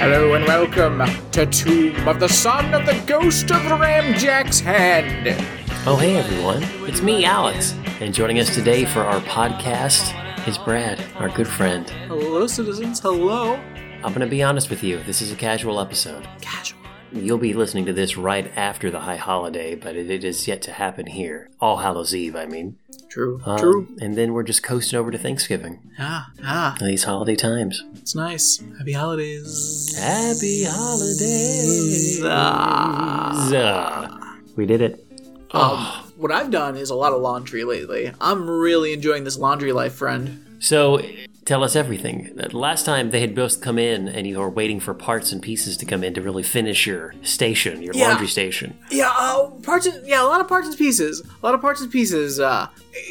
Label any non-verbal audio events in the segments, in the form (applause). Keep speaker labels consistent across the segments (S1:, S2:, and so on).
S1: Hello and welcome to Tomb of the Son of the Ghost of Ramjack's Hand.
S2: Oh, hey everyone, it's me, Alex, and joining us today for our podcast is Brad, our good friend.
S1: Hello, citizens. Hello.
S2: I'm gonna be honest with you, this is a casual episode.
S1: Casual.
S2: You'll be listening to this right after the high holiday, but it, it is yet to happen here. All Hallows Eve, I mean.
S1: True.
S2: Um,
S1: True.
S2: And then we're just coasting over to Thanksgiving.
S1: Ah, ah.
S2: These holiday times.
S1: It's nice. Happy holidays.
S2: Happy holidays!
S1: Ah.
S2: Ah. We did it.
S1: Um, what I've done is a lot of laundry lately. I'm really enjoying this laundry life, friend.
S2: So, tell us everything. Last time they had both come in and you were waiting for parts and pieces to come in to really finish your station, your
S1: Yeah.
S2: laundry station.
S1: Yeah, uh, parts. And, yeah, a lot of parts and pieces. A lot of parts and pieces. Uh,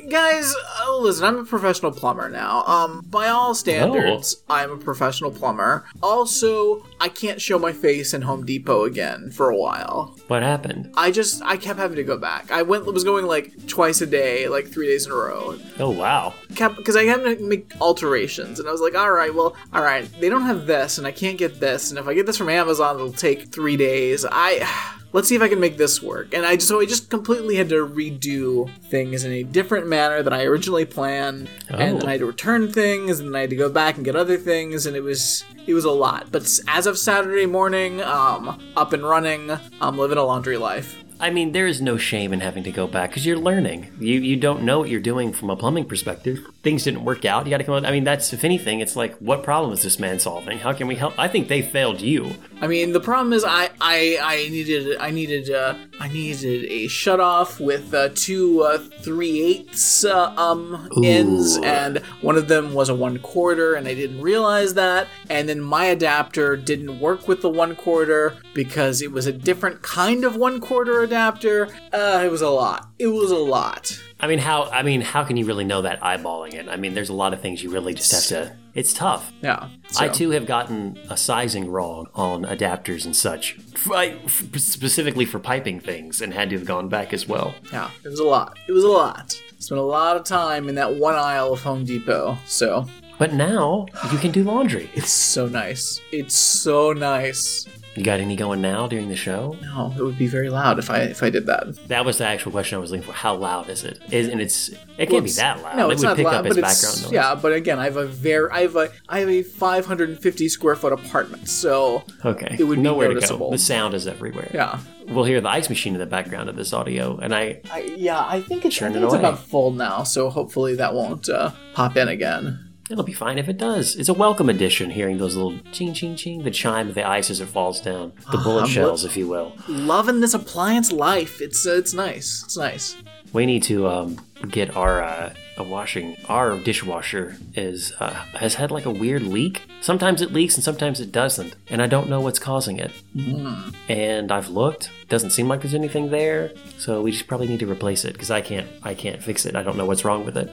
S1: guys, uh, listen. I'm a professional plumber now. Um, by all standards, I'm a professional plumber. Also, I can't show my face in Home Depot again for a while.
S2: What happened?
S1: I just I kept having to go back. I went was going like twice a day, like three days in a row.
S2: Oh, wow.
S1: Kept because I had to make alterations, and I was like, all right, well, all right, they don't have this, and I can't get this, and if I get this from Amazon, it'll take three days. I (sighs) let's see if I can make this work. And I just so I just completely had to redo things in a different manner than I originally planned,
S2: Oh.
S1: and then I had to return things, and then I had to go back and get other things, and it was it was a lot. But as of Saturday morning, um, up and running, I'm living a laundry life.
S2: I mean, there is no shame in having to go back because you're learning. You you don't know what you're doing from a plumbing perspective. Things didn't work out. You got to come. out- I mean, that's if anything, it's like, what problem is this man solving? How can we help? I think they failed you.
S1: I mean, the problem is I I, I needed I needed uh, I needed a shut off with uh, two uh, three eighths uh, um ends, and one of them was a one quarter, and I didn't realize that. And then my adapter didn't work with the one quarter because it was a different kind of one quarter adapter. Uh, it was a lot. It was a lot.
S2: I mean, how? I mean, how can you really know that eyeballing it? I mean, there's a lot of things you really just have to. It's tough.
S1: Yeah.
S2: I too have gotten a sizing wrong on adapters and such, f- I- f- specifically for piping things, and had to have gone back as well.
S1: Yeah, it was a lot. It was a lot. Spent a lot of time in that one aisle of Home Depot. So
S2: But now you can do laundry.
S1: It's so nice. It's so nice.
S2: You got any going now during the show?
S1: No, it would be very loud if I if I did that.
S2: That was the actual question I was looking for. How loud is it? Is and it's it can't
S1: Well,
S2: be that loud.
S1: No,
S2: it
S1: it's
S2: would
S1: not
S2: pick
S1: loud,
S2: up
S1: but it's
S2: background noise.
S1: yeah. But again, I have a very I have a I have a 550 square foot apartment, so
S2: Okay.
S1: It would be
S2: nowhere
S1: noticeable.
S2: to go. The sound is everywhere.
S1: yeah.
S2: We'll hear the ice machine in the background of this audio, and I
S1: I, yeah, I think it's, I think
S2: it
S1: it's about full now, so hopefully that won't uh, pop in again.
S2: It'll be fine if it does. It's a welcome addition hearing those little ching ching ching, the chime of the ice as it falls down, the bullet
S1: I'm
S2: shells, if you will.
S1: Loving this appliance life. It's uh, it's nice. It's nice.
S2: We need to um, get our uh, a washing. Our dishwasher is uh, has had like a weird leak. Sometimes it leaks and sometimes it doesn't, and I don't know what's causing it.
S1: Hmm.
S2: And I've looked. Doesn't seem like there's anything there, so we just probably need to replace it because I can't. I can't fix it. I don't know what's wrong with it.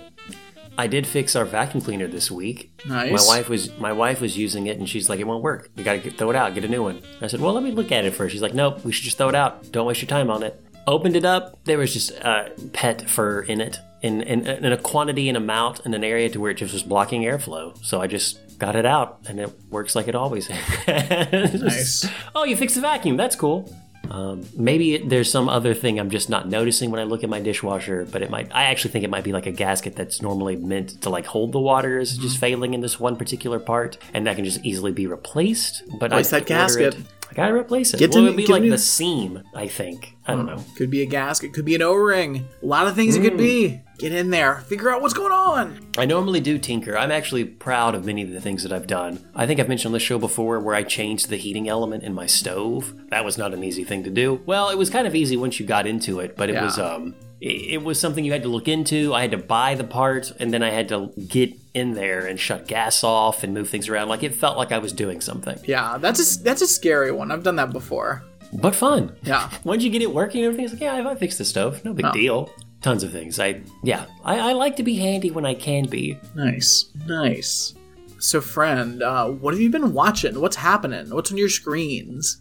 S2: I did fix our vacuum cleaner this week.
S1: Nice.
S2: My wife was my wife was using it and she's like, it won't work. You gotta get, throw it out, get a new one. I said, well, let me look at it first. She's like, nope, we should just throw it out. Don't waste your time on it. Opened it up. There was just uh, pet fur in it, in, in in a quantity and amount in an area to where it just was blocking airflow. So I just got it out, and it works like it always. (laughs) has.
S1: Nice.
S2: Oh, you fixed the vacuum. That's cool. Um, maybe it, there's some other thing I'm just not noticing when I look at my dishwasher, but it might. I actually think it might be like a gasket that's normally meant to like hold the water is
S1: Mm-hmm.
S2: just failing in this one particular part, and that can just easily be replaced. But
S1: Replace
S2: I
S1: that gasket.
S2: it. I gotta replace it.
S1: Get
S2: well,
S1: to-
S2: it would be like
S1: new-
S2: the seam. I think. I don't know.
S1: Could be a gasket. Could be an O-ring. A lot of things it could be. Get in there. Figure out what's going on.
S2: I normally do tinker. I'm actually proud of many of the things that I've done. I think I've mentioned on this show before where I changed the heating element in my stove. That was not an easy thing to do. Well, it was kind of easy once you got into it, but it
S1: Yeah.
S2: was um it, it was something you had to look into. I had to buy the part and then I had to get in there and shut gas off and move things around. Like it felt like I was doing something.
S1: Yeah, that's a that's a scary one. I've done that before.
S2: But fun.
S1: Yeah. (laughs)
S2: Once you get it working, everything's like, yeah, I fixed the stove. No big
S1: Oh.
S2: deal. Tons of things. I yeah. I, I like to be handy when I can be.
S1: Nice. Nice. So, friend, uh, what have you been watching? What's happening? What's on your screens?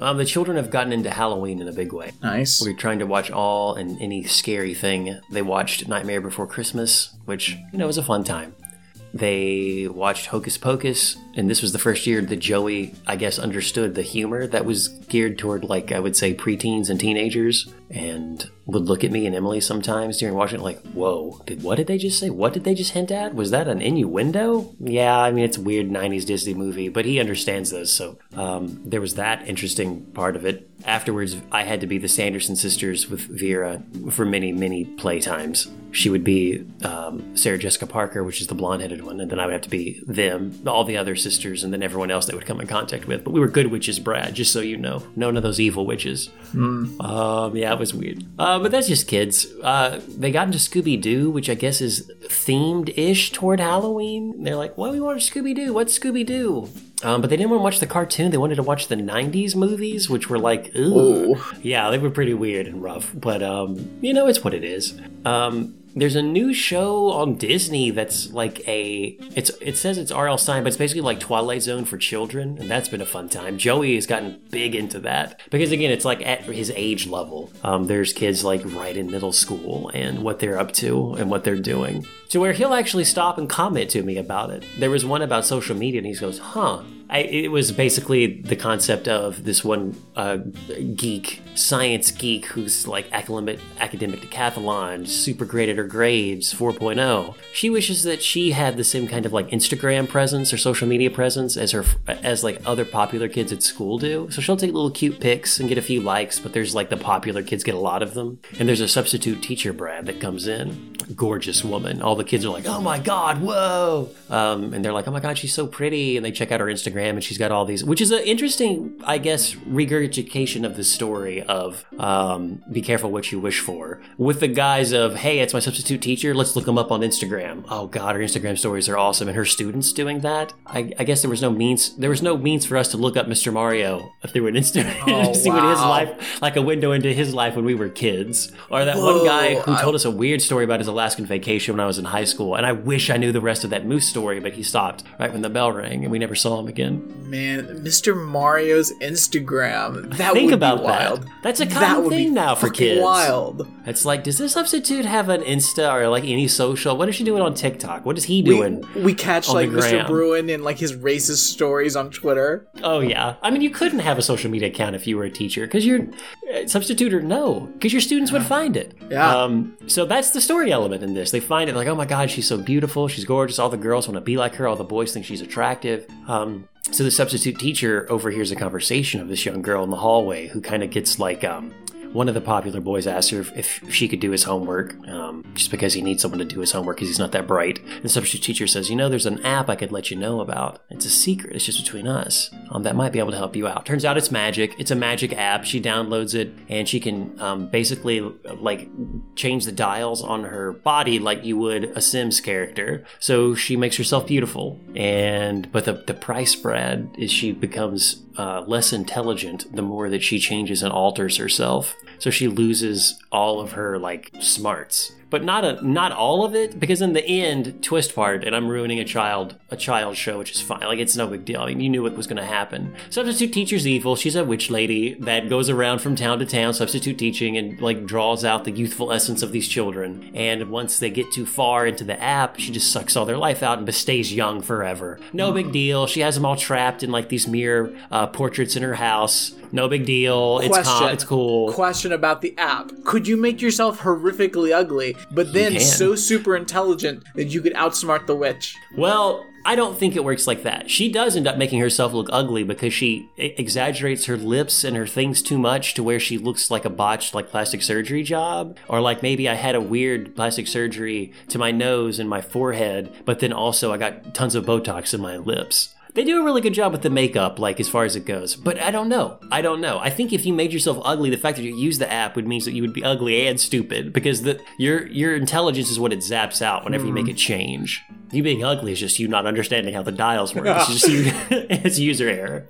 S2: Um, the children have gotten into Halloween in a big way.
S1: Nice.
S2: We're trying to watch all and any scary thing. They watched Nightmare Before Christmas, which, you know, was a fun time. They watched Hocus Pocus, and this was the first year that Joey, I guess, understood the humor that was geared toward, like, I would say, preteens and teenagers, and would look at me and Emily sometimes during watching like, whoa, did what did they just say? What did they just hint at? Was that an innuendo? Yeah, I mean, it's a weird 90s Disney movie, but he understands those, so um, there was that interesting part of it. Afterwards, I had to be the Sanderson sisters with Vera for many, many playtimes. She would be um, Sarah Jessica Parker, which is the blonde headed one, and then I would have to be them, all the other sisters, and then everyone else that would come in contact with. But we were good witches, Brad, just so you know. None of those evil witches. Um, yeah, it was weird. Uh, but that's just kids. Uh, they got into Scooby Doo, which I guess is themed ish toward Halloween. They're like, "Why do we watch Scooby Doo? What's Scooby Doo?" Um, but they didn't want to watch the cartoon. They wanted to watch the '90s movies, which were like, ooh, yeah, they were pretty weird and rough. But um, you know, it's what it is. Um, there's a new show on Disney that's like a it's it says it's R.L. Stine, but it's basically like Twilight Zone for children, and that's been a fun time. Joey has gotten big into that because again, it's like at his age level. Um, there's kids like right in middle school and what they're up to and what they're doing, to where he'll actually stop and comment to me about it. There was one about social media, and he goes, "Huh." I, it was basically the concept of this one uh, geek, science geek, who's like academic, academic decathlon, super great at her grades, 4.0. She wishes that she had the same kind of like Instagram presence or social media presence as her as like other popular kids at school do. So she'll take little cute pics and get a few likes, but there's like the popular kids get a lot of them. And there's a substitute teacher, Brad, that comes in, gorgeous woman. All the kids are like, "Oh my god, whoa!" Um, and they're like, "Oh my god, she's so pretty," and they check out her Instagram and she's got all these, which is an interesting, I guess, regurgitation of the story of um, be careful what you wish for, with the guise of, hey, it's my substitute teacher, let's look them up on Instagram. Oh God, her Instagram stories are awesome, and her students doing that. I, I guess there was no means, there was no means for us to look up Mr. Mario through an Instagram
S1: Oh,
S2: to (laughs) see what his life, like a window into his life when we were kids, or that one guy who
S1: I-
S2: told us a weird story about his Alaskan vacation when I was in high school, and I wish I knew the rest of that moose story, but he stopped right when the bell rang, and we never saw him again.
S1: Man, Mr. Mario's Instagram. That
S2: Think
S1: would
S2: about
S1: be wild.
S2: that. That's a
S1: That
S2: common
S1: be
S2: thing now for kids.
S1: Wild.
S2: It's like, does this substitute have an Insta or like any social? What is she doing on TikTok? What is he doing?
S1: we catch
S2: on
S1: like Mr. Bruin and like his racist stories on Twitter.
S2: Oh yeah, I mean, you couldn't have a social media account if you were a teacher because your uh, substitute or no, because your students would find it.
S1: Yeah.
S2: Um, so that's the story element in this. They find it like, oh my god, she's so beautiful, she's gorgeous. All the girls want to be like her. All the boys think she's attractive. Um, so the substitute teacher overhears a conversation of this young girl in the hallway who kind of gets like um, one of the popular boys asks her if, if she could do his homework, um, just because he needs someone to do his homework because he's not that bright. And the substitute teacher says, "You know, there's an app I could let you know about. It's a secret. It's just between us. Um, that might be able to help you out." Turns out it's magic. It's a magic app. She downloads it and she can um, basically like change the dials on her body like you would a Sims character. So she makes herself beautiful. And but the the price spread is she becomes uh, less intelligent the more that she changes and alters herself. So she loses all of her like smarts, but not a not all of it because in the end twist part, and I'm ruining a child a child show, which is fine. Like it's no big deal. I mean, you knew what was going to happen. Substitute teacher's evil. She's a witch lady that goes around from town to town, substitute teaching, and like draws out the youthful essence of these children. And once they get too far into the app, she just sucks all their life out and stays young forever. No big deal. She has them all trapped in like these mirror uh, portraits in her house. No big deal. It's
S1: Question.
S2: com- it's cool.
S1: Question about the app. Could you make yourself horrifically ugly, but then so super intelligent that you could outsmart the witch?
S2: Well, I don't think it works like that. She does end up making herself look ugly because she exaggerates her lips and her things too much to where she looks like a botched like plastic surgery job or like maybe I had a weird plastic surgery to my nose and my forehead, but then also I got tons of botox in my lips. They do a really good job with the makeup, like as far as it goes. But I don't know. I don't know. I think if you made yourself ugly, the fact that you use the app would mean that you would be ugly and stupid because the your your intelligence is what it zaps out whenever you make a change. You being ugly is just you not understanding how the dials work. It's just (laughs) you. (laughs) it's user error.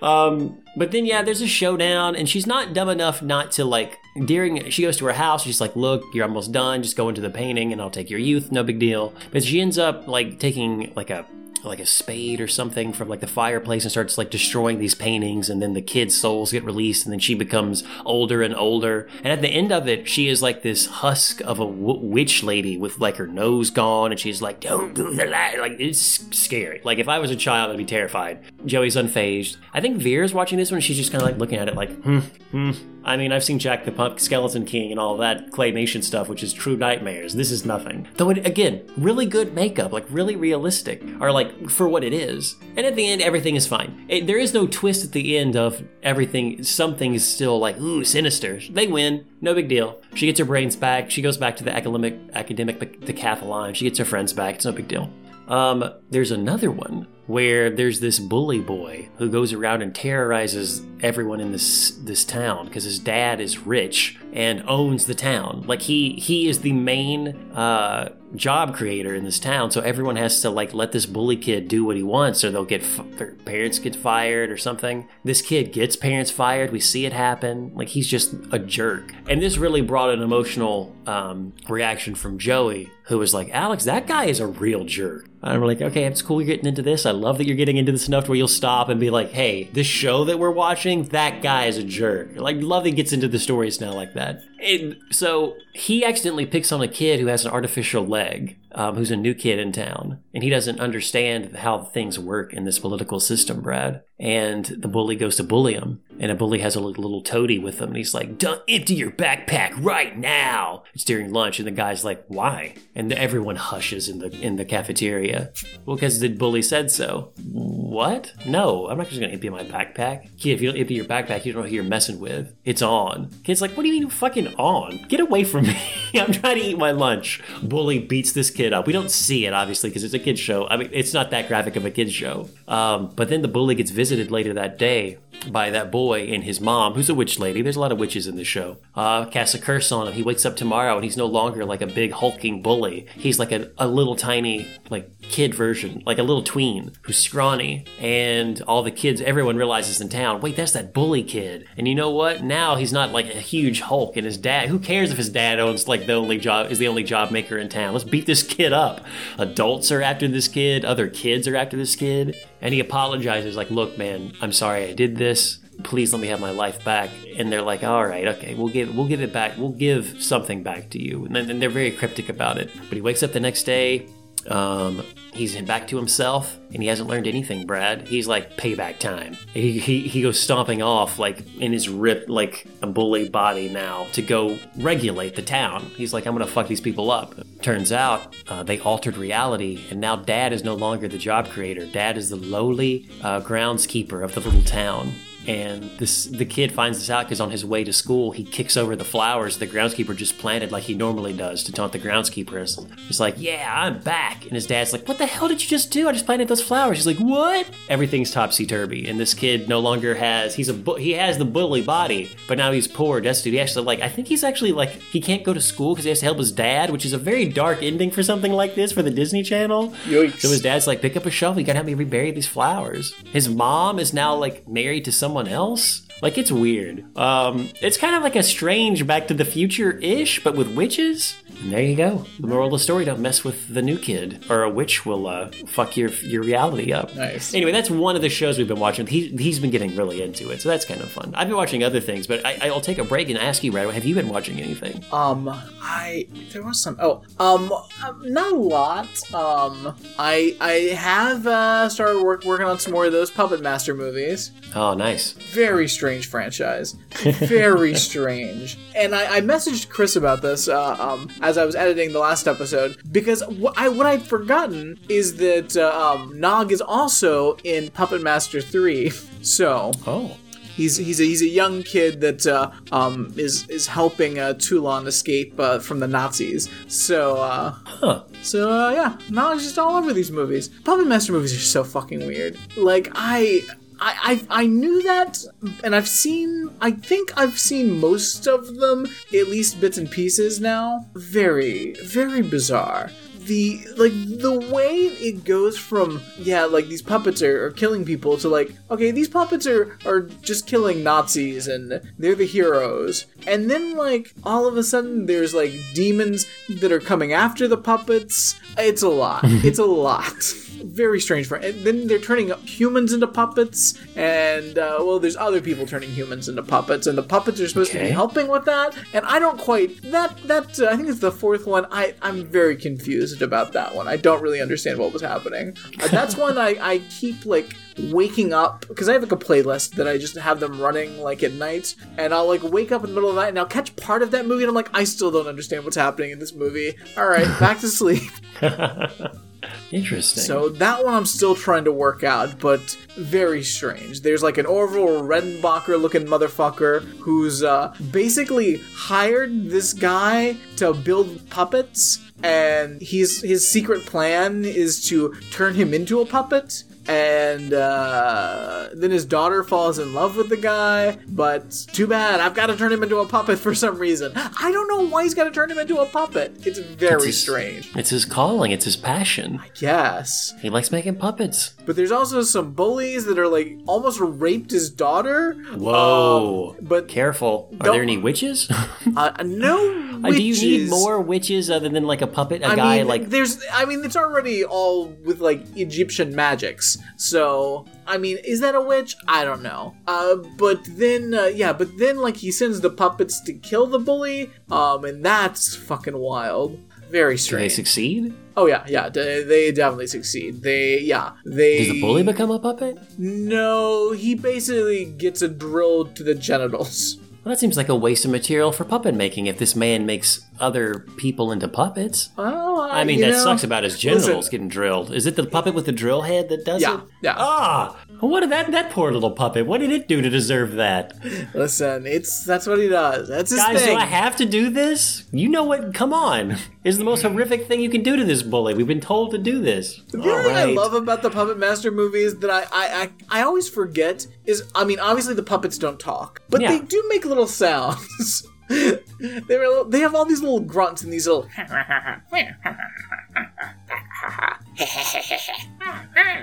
S2: Um, but then yeah, there's a showdown, and she's not dumb enough not to like. During she goes to her house, she's like, "Look, you're almost done. Just go into the painting, and I'll take your youth. No big deal." But she ends up like taking like a like a spade or something from like the fireplace and starts like destroying these paintings and then the kids souls get released and then she becomes older and older. And at the end of it she is like this husk of a w- witch lady with like her nose gone and she's like don't do the light like it's scary. Like if i was a child i'd be terrified. Joey's unfazed. I think vera's watching this one she's just kind of like looking at it like hmm hmm I mean, I've seen Jack the Pump, Skeleton King, and all that claymation stuff, which is true nightmares. This is nothing. Though, it, again, really good makeup, like really realistic, or like for what it is. And at the end, everything is fine. It, there is no twist at the end of everything. Something is still like, ooh, sinister. They win. No big deal. She gets her brains back. She goes back to the academic, academic decathlon. She gets her friends back. It's no big deal. Um, there's another one where there's this bully boy who goes around and terrorizes everyone in this this town because his dad is rich and owns the town. Like he he is the main uh, job creator in this town, so everyone has to like let this bully kid do what he wants, or they'll get their parents get fired or something. This kid gets parents fired. We see it happen. Like he's just a jerk, and this really brought an emotional um, reaction from Joey, who was like, "Alex, that guy is a real jerk." and I'm like, "Okay, it's cool you're getting into this. I love that you're getting into this enough to where you'll stop and be like, hey, this show that we're watching, that guy is a jerk. Like, love that he gets into the stories now like that. And so he accidentally picks on a kid who has an artificial leg, um, who's a new kid in town, and he doesn't understand how things work in this political system, Brad. And the bully goes to bully him, and a bully has a little toady with him, and he's like, "Don't empty your backpack right now." It's during lunch, and the guy's like, "Why?" And everyone hushes in the in the cafeteria. Well, because the bully said so. What? No, I'm not just gonna empty my backpack. Kid, if you don't empty your backpack, you don't know who you're messing with. It's on. Kid's like, "What do you mean fucking on? Get away from me! (laughs) I'm trying to eat my lunch." Bully beats this kid up. We don't see it obviously because it's a kids show. I mean, it's not that graphic of a kids show. Um, but then the bully gets visited later that day by that boy and his mom, who's a witch lady. There's a lot of witches in the show. Uh, casts a curse on him. He wakes up tomorrow and he's no longer like a big hulking bully. He's like a, a little tiny like kid version, like a little tween who's scrawny. And all the kids, everyone realizes in town, wait, that's that bully kid. And you know what? Now he's not like a huge hulk. And his dad, who cares if his dad owns like the only job is the only job maker in town? Let's beat this kid up. Adults are after this kid. Other kids are after this kid. And he apologizes like, look, man, I'm sorry I did this. Please let me have my life back. And they're like all right okay we'll give we'll give it back we'll give something back to you. And then and they're very cryptic about it. But he wakes up the next day um, he's back to himself and he hasn't learned anything brad. He's like payback time. He, he, he goes stomping off like in his ripped like a bully body now to go regulate the town. He's like i'm gonna fuck these people up. Turns out uh, they altered reality and now dad is no longer the job creator. Dad is the lowly uh, groundskeeper of the little town and this the kid finds this out because on his way to school he kicks over the flowers the groundskeeper just planted like he normally does to taunt the groundskeepers. He's like yeah i'm back. And his dad's like what the hell did you just do? I just planted those flowers. He's like what? Everything's topsy-turvy. And this kid no longer has he's a bu- he has the bully body but now he's poor destitute. He actually like i think he's actually like he can't go to school because he has to help his dad which is a very dark ending for something like this for the disney channel.
S1: Yikes.
S2: so his dad's like pick up a shovel. You gotta help me rebury these flowers. His mom is now like married to someone else like it's weird um it's kind of like a strange back to the future ish but with witches and there you go the moral of the story don't mess with the new kid or a witch will uh fuck your your reality up
S1: Nice.
S2: anyway that's one of the shows we've been watching he, he's been getting really into it so that's kind of fun i've been watching other things but I, i'll take a break and ask you right have you been watching anything
S1: Um, I there was some. Oh, um, um, not a lot. Um, I I have uh, started work working on some more of those Puppet Master movies.
S2: oh nice
S1: Very strange franchise. Very (laughs) strange. And I, I messaged Chris about this uh, um, as I was editing the last episode because what, I, what I'd forgotten is that uh, um, Nog is also in Puppet Master 3. (laughs) So
S2: oh
S1: he's he's a, he's a young kid that uh, um, is is helping uh, Toulon escape uh, from the Nazis. So uh,
S2: huh
S1: so uh, yeah, Nog's just all over these movies. Puppet Master movies are so fucking weird. Like I. I, I, I knew that, and I've seen. I think I've seen most of them, at least bits and pieces now. Very, very bizarre the like the way it goes from yeah like these puppets are, are killing people to like okay these puppets are are just killing nazis and they're the heroes and then like all of a sudden there's like demons that are coming after the puppets it's a lot (laughs) it's a lot very strange for and then they're turning humans into puppets and uh, well there's other people turning humans into puppets and the puppets are supposed to be helping with that and i don't quite that that uh, i think it's the fourth one i i'm very confused about that one. I don't really understand what was happening. Uh, that's one i i keep like waking up because i have like a playlist that i just have them running like at night and i'll like wake up in the middle of the night and i'll catch part of that movie and i'm like i still don't understand what's happening in this movie. All right back to (laughs) sleep (laughs)
S2: Interesting.
S1: so that one I'm still trying to work out, but very strange. There's like an Orville Redenbacher looking motherfucker who's uh, basically hired this guy to build puppets, and he's his secret plan is to turn him into a puppet. And uh, then his daughter falls in love with the guy, but too bad. I've got to turn him into a puppet for some reason. I don't know why he's got to turn him into a puppet. It's very
S2: It's his-
S1: strange.
S2: It's his calling. It's his passion.
S1: I guess
S2: He likes making puppets.
S1: But there's also some bullies that are like almost raped his daughter.
S2: Whoa.
S1: Um, but
S2: Careful. Are there any witches? (laughs)
S1: uh, no
S2: Uh, Do you need more witches other than like a puppet? A
S1: I
S2: guy
S1: mean,
S2: like
S1: there's. I mean, it's already all with like Egyptian magics. So, I mean, is that a witch? I don't know. Uh, but then, uh, yeah, but then like he sends the puppets to kill the bully. Um, and that's fucking wild. Very strange.
S2: do they succeed?
S1: oh yeah, yeah. They, they definitely succeed. They, yeah, they.
S2: Does the bully become a puppet?
S1: No, he basically gets a drill to the genitals.
S2: Well, that seems like a waste of material for puppet making if this man makes other people into puppets.
S1: Oh,
S2: I mean, that
S1: know,
S2: sucks about his genitals
S1: listen.
S2: getting drilled. Is it the puppet with the drill head that does
S1: Yeah,
S2: it?
S1: yeah.
S2: Ah, what did that that poor little puppet? What did it do to deserve that?
S1: Listen, it's that's what he does. That's his
S2: Guys,
S1: thing.
S2: do I have to do this? You know what? Come on. It's the most horrific thing you can do to this bully. We've been told to do this.
S1: the other thing I love about the Puppet Master movies that I, I I I always forget is I mean obviously the puppets don't talk, but
S2: Yeah.
S1: they do make little sounds. (laughs) They're, they have all these little grunts and these little. (laughs) (laughs)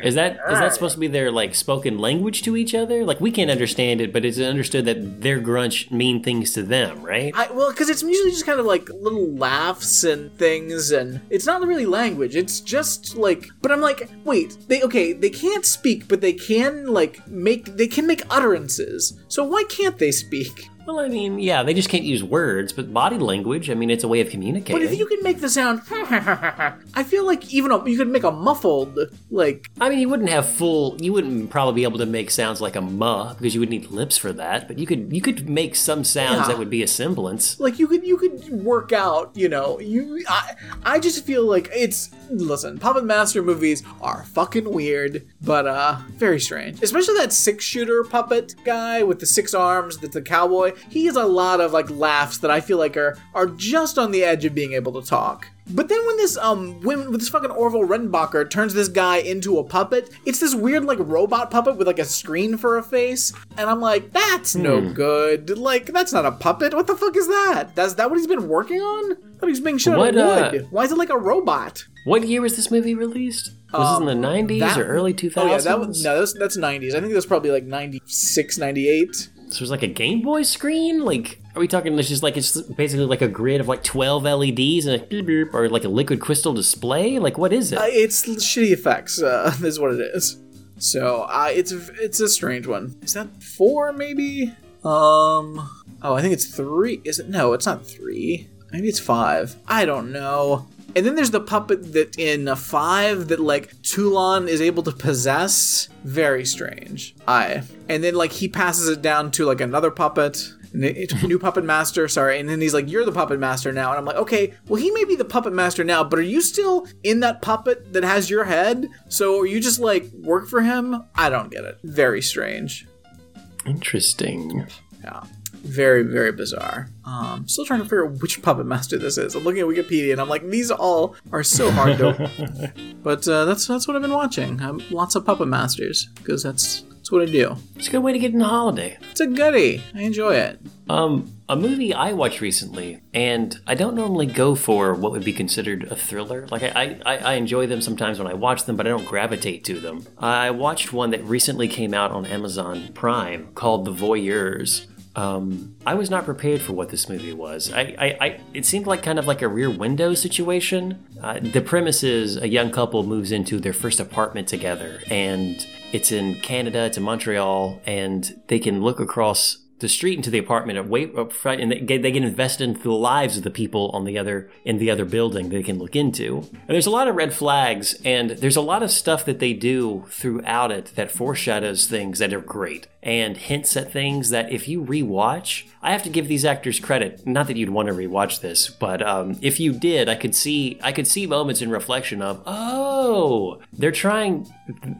S2: Is that is that supposed to be their like spoken language to each other? Like we can't understand it, but it's understood that their grunts mean things to them, right?
S1: I, well, because it's usually just kind of like little laughs and things, and it's not really language. It's just like, but I'm like, wait, they okay, they can't speak, but they can like make they can make utterances. So why can't they speak?
S2: Well, I mean, yeah, they just can't use words, but body language. I mean, it's a way of communicating.
S1: But if you can make the sound, (laughs) I feel like even a, you could make a muffled like
S2: I mean, you wouldn't have full. You wouldn't probably be able to make sounds like a muh because you would need lips for that. But you could you could make some sounds
S1: Yeah.
S2: that would be a semblance.
S1: like you could you could work out you know you i i just feel like it's listen puppet master movies are fucking weird but uh very strange especially that six shooter puppet guy with the six arms that's the cowboy he has a lot of like laughs that i feel like are are just on the edge of being able to talk but then when this um when, this fucking Orville Redenbacher turns this guy into a puppet, it's this weird like robot puppet with like a screen for a face, and I'm like, that's no good. Like that's not a puppet. What the fuck is that? That's that what he's been working on? I thought he's being shot
S2: What,
S1: out
S2: uh,
S1: of wood. Why is it like a robot?
S2: What year was this movie released? Was this in the '90s
S1: Um, That-
S2: or early 2000s?
S1: Oh yeah, that was no, that's that's 90s. I think that's probably like 96, 98.
S2: So there's like a Game Boy screen. Like, are we talking? It's just like it's basically like a grid of like 12 LEDs and a beep beep, or like a liquid crystal display. Like, what is it?
S1: Uh, it's shitty effects. Uh, (laughs) is what it is. So uh, it's it's a strange one. Is that four maybe? Um. Oh, I think it's three. Is it? No, it's not three. Maybe it's five. I don't know. And then there's the puppet that in five that like Toulon is able to possess. Very strange. I. And then like he passes it down to like another puppet. and it- It's new puppet master, sorry, and then he's like, "You're the puppet master now," and I'm like, "Okay, well, he may be the puppet master now, but are you still in that puppet that has your head? So are you just like work for him? I don't get it. Very strange.
S2: Interesting.
S1: Yeah. Very, very bizarre. Um, still trying to figure out which puppet master this is. I'm looking at Wikipedia and I'm like, these all are so hard to. (laughs) but uh, that's that's what I've been watching. Um, lots of puppet masters because that's that's what I do.
S2: It's a good way to get in the holiday.
S1: It's a goodie. I enjoy it.
S2: Um, a movie I watched recently, and I don't normally go for what would be considered a thriller. Like I, I, I enjoy them sometimes when I watch them, but I don't gravitate to them. I watched one that recently came out on Amazon Prime called The Voyeurs. Um, I was not prepared for what this movie was. I, I, I it seemed like kind of like a Rear Window situation. Uh, the premise is a young couple moves into their first apartment together, and it's in Canada, it's in Montreal, and they can look across the street into the apartment and wait up front and they get, they get invested into the lives of the people on the other in the other building they can look into. And there's a lot of red flags and there's a lot of stuff that they do throughout it that foreshadows things that are great and hints at things that if you rewatch i have to give these actors credit. Not that you'd want to rewatch this but um, if you did i could see i could see moments in reflection of oh they're trying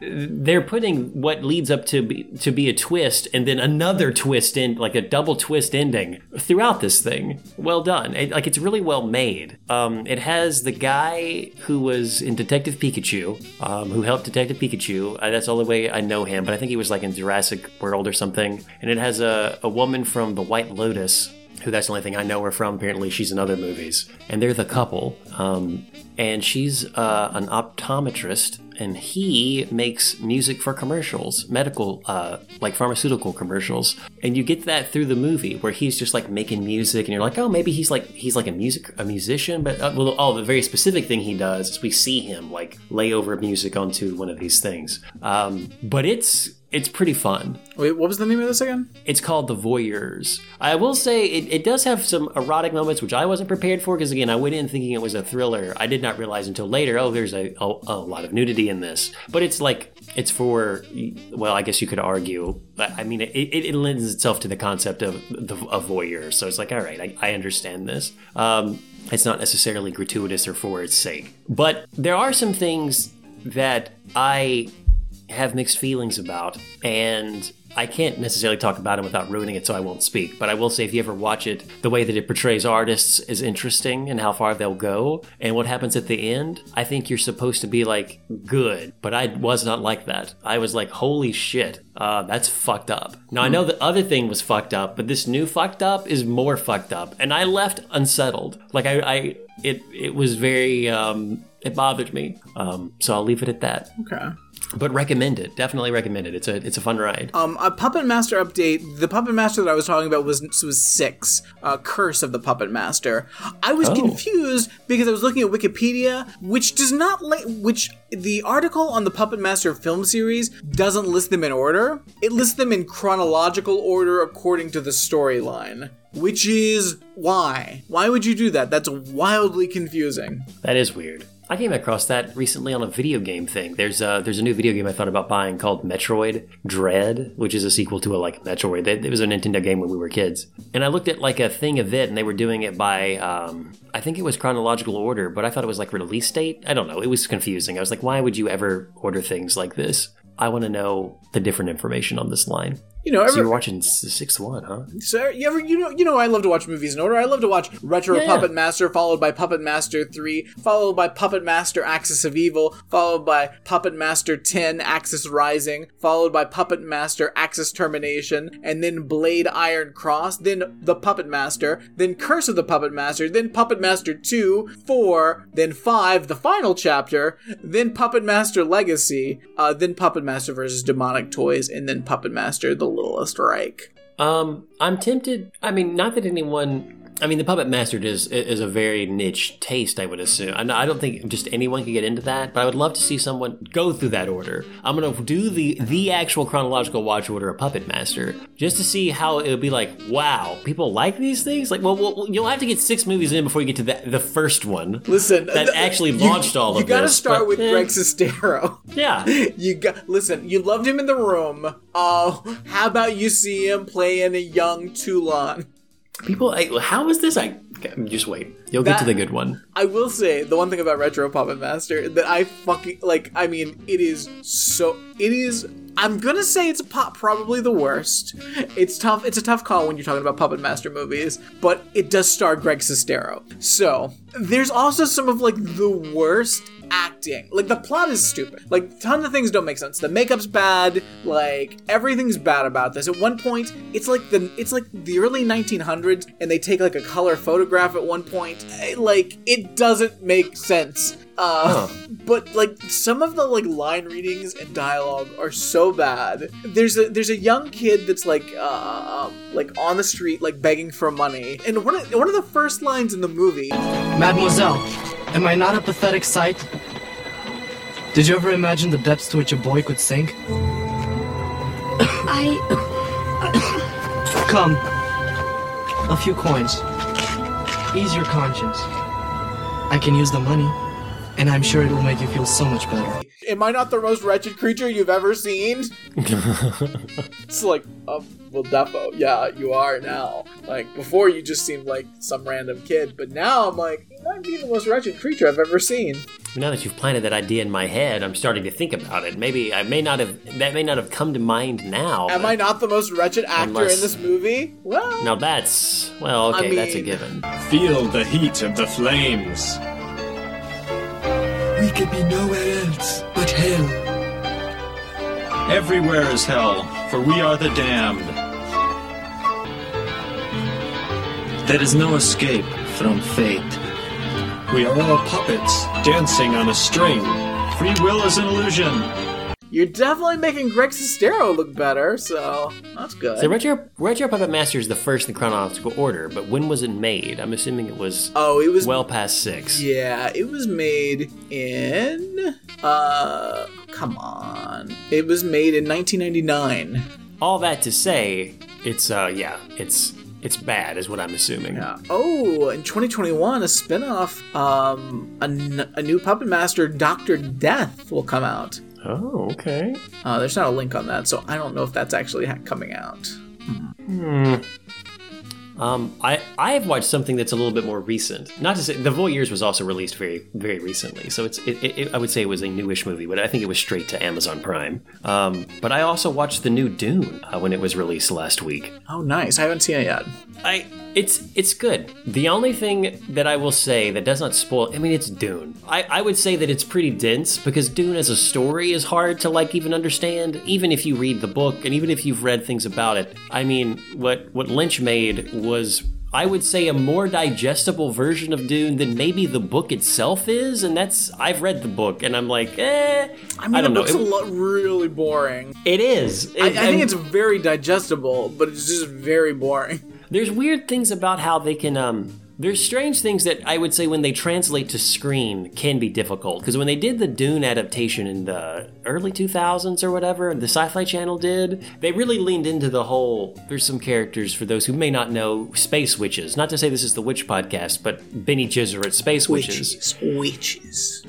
S2: they're putting what leads up to be, to be a twist and then another twist in like a double twist ending throughout this thing. Well done. It, like it's really well made. Um, it has the guy who was in detective pikachu um, who helped detective pikachu. Uh, that's the only way i know him but i think he was like in jurassic world or something. And it has a, a woman from the white lotus who that's the only thing I know her from. Apparently, she's in other movies, and they're the couple. Um, and she's uh, an optometrist, and he makes music for commercials, medical, uh, like pharmaceutical commercials. And you get that through the movie, where he's just like making music, and you're like, oh, maybe he's like he's like a music a musician. But uh, well, oh, the very specific thing he does is we see him like lay over music onto one of these things. Um, but it's it's pretty fun.
S1: Wait, what was the name of this again?
S2: It's called The Voyeurs. I will say it, it does have some erotic moments, which I wasn't prepared for because, again, I went in thinking it was a thriller. I did not realize until later, oh, there's a, a, a lot of nudity in this. But it's like, it's for, well, I guess you could argue. But I mean, it, it, it lends itself to the concept of the of voyeur. So it's like, all right, I, I understand this. Um, it's not necessarily gratuitous or for its sake. But there are some things that I have mixed feelings about, and I can't necessarily talk about them without ruining it, so I won't speak. But I will say, if you ever watch it, the way that it portrays artists is interesting and how far they'll go. And what happens at the end, I think you're supposed to be like, good. But I was not like that. I was like, holy shit, uh, that's fucked up. Now, I know the other thing was fucked up, but this new fucked up is more fucked up. And I left unsettled. Like, I, I it, it was very, um, it bothered me. Um, so I'll leave it at that.
S1: Okay.
S2: But recommend it. Definitely recommend it. It's a it's a fun ride.
S1: Um, a Puppet Master update. The Puppet Master that I was talking about was was six. Uh, Curse of the Puppet Master. I was
S2: Oh.
S1: confused because I was looking at Wikipedia, which does not like which the article on the Puppet Master film series doesn't list them in order. It lists them in chronological order according to the storyline. Which is why? Why would you do that? That's wildly confusing.
S2: That is weird. I came across that recently on a video game thing. There's a, there's a new video game I thought about buying called Metroid Dread, which is a sequel to a like Metroid. It, it was a Nintendo game when we were kids. And I looked at like a thing of it, and they were doing it by um, I think it was chronological order, but I thought it was like release date. I don't know. It was confusing. I was like, why would you ever order things like this? I want to know the different information on this line.
S1: You know,
S2: So
S1: every,
S2: you're watching the sixth one, huh?
S1: So you ever you know you know I love to watch movies in order. I love to watch Retro
S2: Yeah, yeah.
S1: Puppet Master followed by Puppet Master 3, followed by Puppet Master Axis of Evil, followed by Puppet Master 10 Axis Rising, followed by Puppet Master Axis Termination, and then Blade Iron Cross, then The Puppet Master, then Curse of the Puppet Master, then Puppet Master 2, 4, then 5, the final chapter, then Puppet Master Legacy, uh, then Puppet Master versus Demonic Toys, and then Puppet Master The Littlest Reich.
S2: Um, I'm tempted. I mean, not that anyone. I mean, the Puppet Master is is a very niche taste, I would assume. I, don't think just anyone could get into that, but I would love to see someone go through that order. I'm gonna do the the actual chronological watch order of Puppet Master just to see how it would be like. Wow, people like these things. Like, well, well you'll have to get six movies in before you get to the, the first one.
S1: Listen,
S2: That
S1: th-
S2: actually
S1: you-
S2: launched all
S1: You
S2: of this.
S1: You gotta start
S2: but,
S1: with
S2: eh.
S1: Greg Sestero.
S2: Yeah, (laughs)
S1: You got listen. You loved him in the room. Oh, how about you see him playing a young Toulon?
S2: People. I, how is this? I just wait. You'll get to the good one.
S1: I will say the one thing about Retro Puppet Master that I fucking like. I mean, it is so. It is. I'm gonna say it's pop probably the worst. It's tough. It's a tough call when you're talking about Puppet Master movies, but it does star Greg Sestero. So there's also some of like the worst acting. Like the plot is stupid. Like tons of things don't make sense. The makeup's bad. Like everything's bad about this. At one point, it's like the it's like the early 1900s, and they take like a color photograph at one point. Eh, Like it doesn't make sense. Uh, but like some of the like line readings and dialogue are so bad. There's a there's a young kid that's like uh um, like on the street like begging for money, and one of one of the first lines in the movie
S3: Mademoiselle, am I not a pathetic sight? Did you ever imagine the depths to which a boy could sink?
S4: I.
S3: Come. A few coins. Ease your conscience. I can use the money, and I'm sure it will make you feel so much better.
S1: Am I not the most wretched creature you've ever seen? (laughs) it's like, uh, well, defo, yeah, you are now. Like, before you just seemed like some random kid, but now I'm like, you might be the most wretched creature I've ever seen.
S2: Now that you've planted that idea in my head, I'm starting to think about it. Maybe I may not have that may not have come to mind now.
S1: Am I not the most wretched actor
S2: Unless-
S1: in this movie? Well,
S2: Now that's well,
S1: I
S2: okay, that's a given.
S5: Feel the heat of the flames.
S6: We could be nowhere else but hell.
S5: Everywhere is hell, for we are the damned. There is no escape from fate. We are all puppets dancing on a string. Free will is an illusion.
S1: You're definitely making Greg Sestero look better, so that's good.
S2: So Retro Puppet Master is the first in chronological order, but when was it made? I'm assuming it was
S1: oh, it was
S2: well past six.
S1: Yeah, it was made in uh come on. It was made in 1999.
S2: All that to say, it's uh yeah, it's it's bad, is what I'm assuming.
S1: Yeah. Oh, in 2021 a spin-off um a, n- a new puppet master Dr. Death will come out.
S2: Oh, okay.
S1: Uh, there's not a link on that, so I don't know if that's actually ha- coming out. Hmm.
S2: Um, I I have watched something that's a little bit more recent. Not to say the Voyeurs was also released very very recently, so it's it, it, I would say it was a newish movie, but I think it was straight to Amazon Prime. Um, but I also watched the new Dune uh, when it was released last week.
S1: Oh, nice. I haven't seen it yet.
S2: I it's it's good. The only thing that I will say that does not spoil I mean it's Dune. I, I would say that it's pretty dense because Dune as a story is hard to like even understand, even if you read the book and even if you've read things about it. I mean what what Lynch made was I would say a more digestible version of Dune than maybe the book itself is, and that's I've read the book and I'm like, eh
S1: I mean,
S2: don't
S1: the
S2: know.
S1: book's a lot really boring.
S2: it is.
S1: I, I think it's very digestible, but it's just very boring.
S2: There's weird things about how they can um there's strange things that I would say when they translate to screen can be difficult because when they did the Dune adaptation in the early 2000s or whatever, the Sci-Fi Channel did, they really leaned into the whole there's some characters for those who may not know space witches. Not to say this is the witch podcast, but Bene Gesserit space witches.
S1: Witches.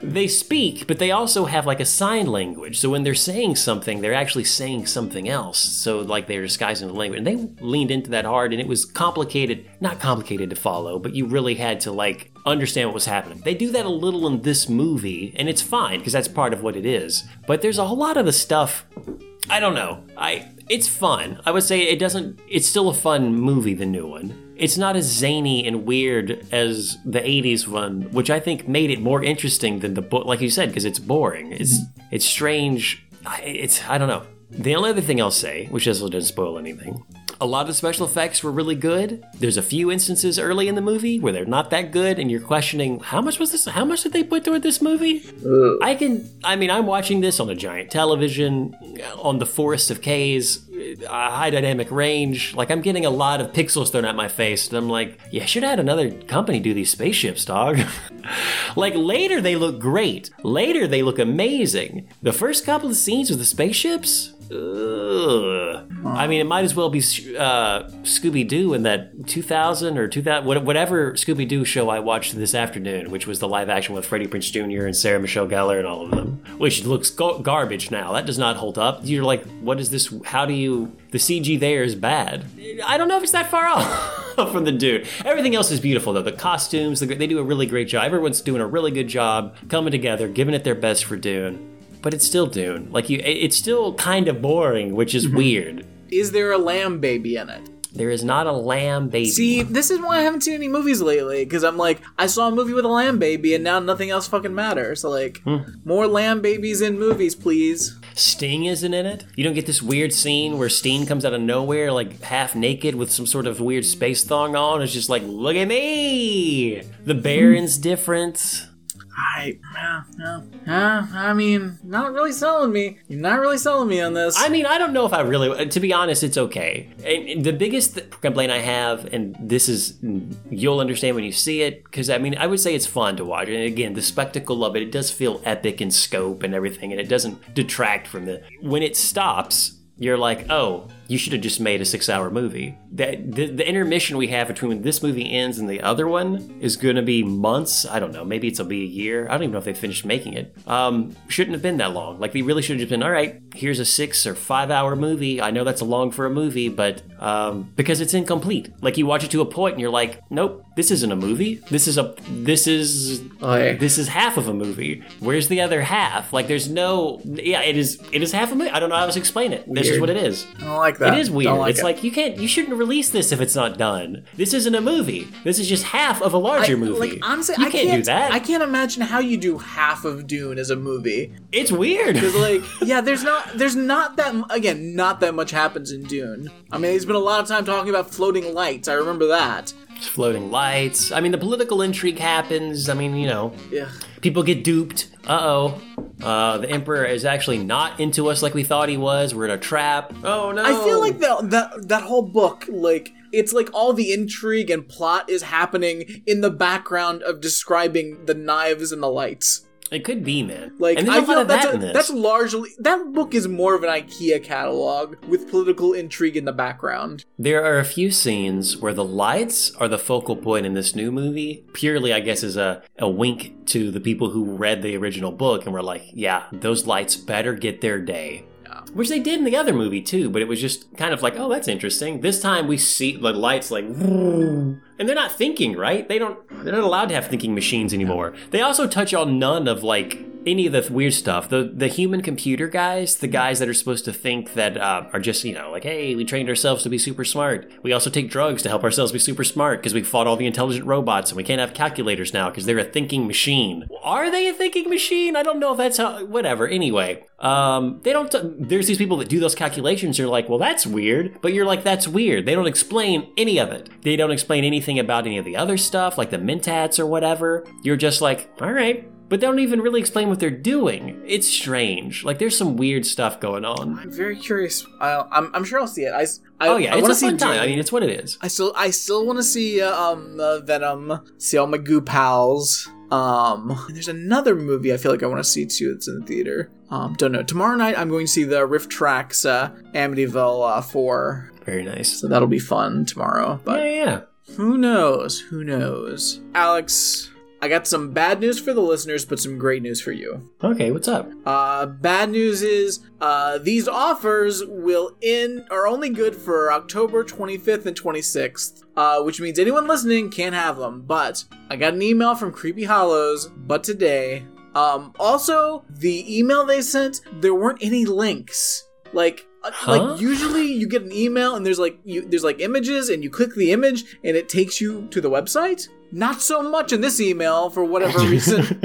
S2: They speak, but they also have like a sign language. So when they're saying something, they're actually saying something else. So like they're disguising the language. And they leaned into that hard and it was complicated, not complicated to follow, but you really had to like understand what was happening. They do that a little in this movie, and it's fine because that's part of what it is. But there's a whole lot of the stuff I don't know. I it's fun. I would say it doesn't it's still a fun movie the new one. It's not as zany and weird as the 80s one, which I think made it more interesting than the book like you said because it's boring. It's it's strange. I- It's I don't know. The only other thing I'll say, which also doesn't spoil anything, a lot of the special effects were really good. There's a few instances early in the movie where they're not that good, and you're questioning how much was this? How much did they put toward this movie? I can. I mean, I'm watching this on a giant television, on the Forest of K's, uh, high dynamic range. Like I'm getting a lot of pixels thrown at my face, and I'm like, yeah, I should have had another company do these spaceships, dog. (laughs) like later they look great. Later they look amazing. The first couple of scenes with the spaceships. I mean, it might as well be uh, Scooby Doo in that 2000 or 2000, whatever Scooby Doo show I watched this afternoon, which was the live action with Freddie Prinze Jr. and Sarah Michelle Gellar and all of them, which looks garbage now. That does not hold up. You're like, what is this? How do you. The CG there is bad. I don't know if it's that far (laughs) off from the dude. Everything else is beautiful, though. The costumes, the, they do a really great job. Everyone's doing a really good job coming together, giving it their best for Dune. But it's still Dune. Like you, it's still kind of boring, which is weird.
S1: Is there a lamb baby in it?
S2: There is not a lamb baby.
S1: See, this is why I haven't seen any movies lately because I'm like, I saw a movie with a lamb baby, and now nothing else fucking matters. So like,
S2: Hmm.
S1: more lamb babies in movies, please.
S2: Sting isn't in it. You don't get this weird scene where Sting comes out of nowhere, like half naked with some sort of weird space thong on. It's just like, look at me. The Baron's different.
S1: I, yeah, yeah, I mean, not really selling me. You're not really selling me on this.
S2: I mean, I don't know if I really. Uh, to be honest, it's okay. And the biggest th- complaint I have, and this is, mm, you'll understand when you see it, because I mean, I would say it's fun to watch. And again, the spectacle of it, it does feel epic in scope and everything, and it doesn't detract from the. When it stops, you're like, oh, you should have just made a six-hour movie. That the, the intermission we have between when this movie ends and the other one is going to be months. I don't know. Maybe it'll be a year. I don't even know if they finished making it. Um, shouldn't have been that long. Like they really should have just been. All right, here's a six or five-hour movie. I know that's long for a movie, but um, because it's incomplete. Like you watch it to a point and you're like, nope, this isn't a movie. This is a. This is.
S1: Oy.
S2: This is half of a movie. Where's the other half? Like there's no. Yeah, it is. It is half a movie. I don't know how to explain it. This is what it is.
S1: I don't like that.
S2: It is weird.
S1: Like
S2: it's
S1: it.
S2: like you can't, you shouldn't release this if it's not done. This isn't a movie. This is just half of a larger
S1: I-
S2: movie.
S1: Like honestly,
S2: you
S1: I
S2: can't,
S1: can't
S2: do that.
S1: I can't imagine how you do half of Dune as a movie.
S2: It's weird.
S1: Because like, (laughs) yeah, there's not, there's not that again, not that much happens in Dune. I mean, there's been a lot of time talking about floating lights. I remember that.
S2: Floating lights. I mean, the political intrigue happens. I mean, you know,
S1: Yeah.
S2: people get duped. Uh oh. Uh, the emperor is actually not into us like we thought he was. We're in a trap. Oh no.
S1: I feel like that that that whole book, like it's like all the intrigue and plot is happening in the background of describing the knives and the lights.
S2: It could be, man.
S1: Like I feel
S2: of
S1: that's
S2: that
S1: a-
S2: in this.
S1: that's largely that book is more of an IKEA catalog with political intrigue in the background.
S2: There are a few scenes where the lights are the focal point in this new movie. Purely, I guess, is a, a wink to the people who read the original book and were like, yeah, those lights better get their day. Which they did in the other movie too, but it was just kind of like, oh, that's interesting. This time we see the lights like, and they're not thinking, right? They don't, they're not allowed to have thinking machines anymore. They also touch on none of like any of the weird stuff. The the human computer guys, the guys that are supposed to think that uh, are just you know like, hey, we trained ourselves to be super smart. We also take drugs to help ourselves be super smart because we fought all the intelligent robots and we can't have calculators now because they're a thinking machine. Are they a thinking machine? I don't know if that's how. Whatever. Anyway, um, they don't. T- there's these people that do those calculations. You're like, well, that's weird. But you're like, that's weird. They don't explain any of it. They don't explain anything about any of the other stuff, like the mentats or whatever. You're just like, all right. But they don't even really explain what they're doing. It's strange. Like there's some weird stuff going on.
S1: I'm very curious. I, I'm, I'm sure I'll see it. I, I-
S2: Oh yeah,
S1: I
S2: it's a fun
S1: see
S2: time.
S1: Dune.
S2: I mean, it's what it is.
S1: I still I still want to see uh, um uh, Venom, see all my goo pals. Um, there's another movie I feel like I want to see too. That's in the theater. Um, don't know. Tomorrow night I'm going to see the RiffTrax uh, Amityville uh, four,
S2: Very nice.
S1: so that'll be fun tomorrow. But
S2: Yeah, yeah.
S1: Who knows? Who knows? Alex, I got some bad news for the listeners, but some great news for you.
S2: Okay, what's up?
S1: Uh, bad news is uh, these offers will end are only good for October 25th and 26th, uh, which means anyone listening can't have them. But I got an email from Creepy Hollows, but today. Um, also, the email they sent, there weren't any links. Like,
S2: Huh?
S1: like usually you get an email and there's like you there's like images and you click the image and it takes you to the website. Not so much in this email for whatever (laughs) reason.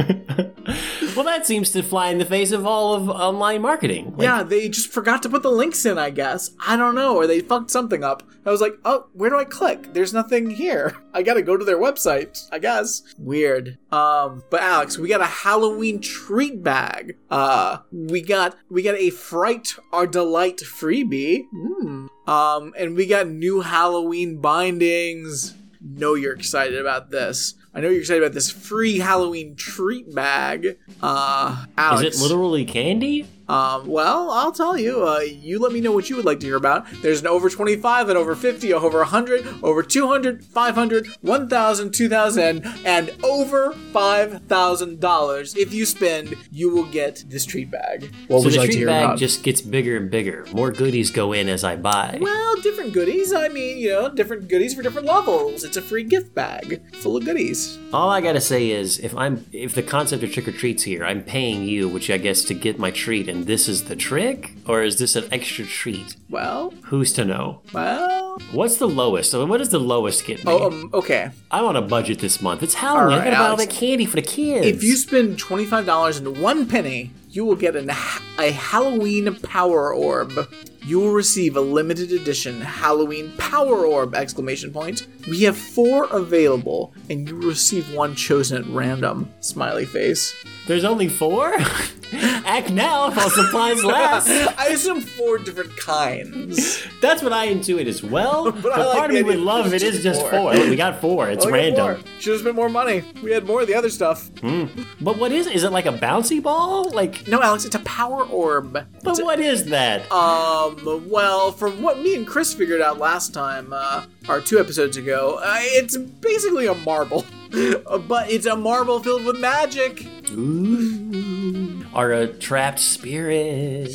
S2: well, that seems to fly in the face of all of online marketing. Like,
S1: yeah, they just forgot to put the links in, I guess. I don't know, or they fucked something up. I was like, oh, where do I click? There's nothing here. (laughs) I gotta go to their website, I guess. Weird. Um, but Alex, we got a Halloween treat bag. Uh, we got we got a Fright or Delight freebie. Hmm. Um, and we got new Halloween bindings. Know you're excited about this. I know you're excited about this free Halloween treat bag. Uh, Alex.
S2: Is it literally candy?
S1: Um, well, I'll tell you. Uh, you let me know what you would like to hear about. There's an over 25, an over 50, over 100, over 200, 500, 1,000, 2,000, and over $5,000. If you spend, you will get this treat bag. What
S2: so
S1: would
S2: the
S1: you like to
S2: treat
S1: hear
S2: bag
S1: about?
S2: just gets bigger and bigger. More goodies go in as I buy.
S1: well, different goodies. I mean, you know, different goodies for different levels. It's a free gift bag full of goodies.
S2: All I gotta say is, if I'm if the concept of trick or treats here, I'm paying you, which I guess to get my treat, and and this is the trick? Or is this an extra treat?
S1: Well,
S2: Who's to know?
S1: well.
S2: What's the lowest? So what does the lowest get me?
S1: Oh, um, okay.
S2: I'm on a budget this month. It's Halloween.
S1: All
S2: I
S1: right,
S2: gotta buy all
S1: Alex.
S2: that candy for the kids.
S1: If you spend twenty five dollars and one penny, you will get an, a Halloween Power Orb. You will receive a limited edition Halloween Power Orb! Exclamation point. We have four available, and you will receive one chosen at random. Smiley face.
S2: There's only four? (laughs) Act now while supplies last. (laughs)
S1: I assume four different kinds.
S2: That's what I intuit as well. (laughs) but
S1: I like
S2: part of me would love if
S1: it's just
S2: just
S1: four.
S2: four. We got four. It's random.
S1: Should have spent more money. We had more of the other stuff.
S2: But what is? Is it like a bouncy ball? Like,
S1: No, Alex, it's a Power Orb.
S2: but what is that?
S1: Um, well, from what me and Chris figured out last time, uh, or two episodes ago, uh, it's basically a marble. (laughs) Uh, but it's a marble filled with magic.
S2: Ooh, are a trapped spirit.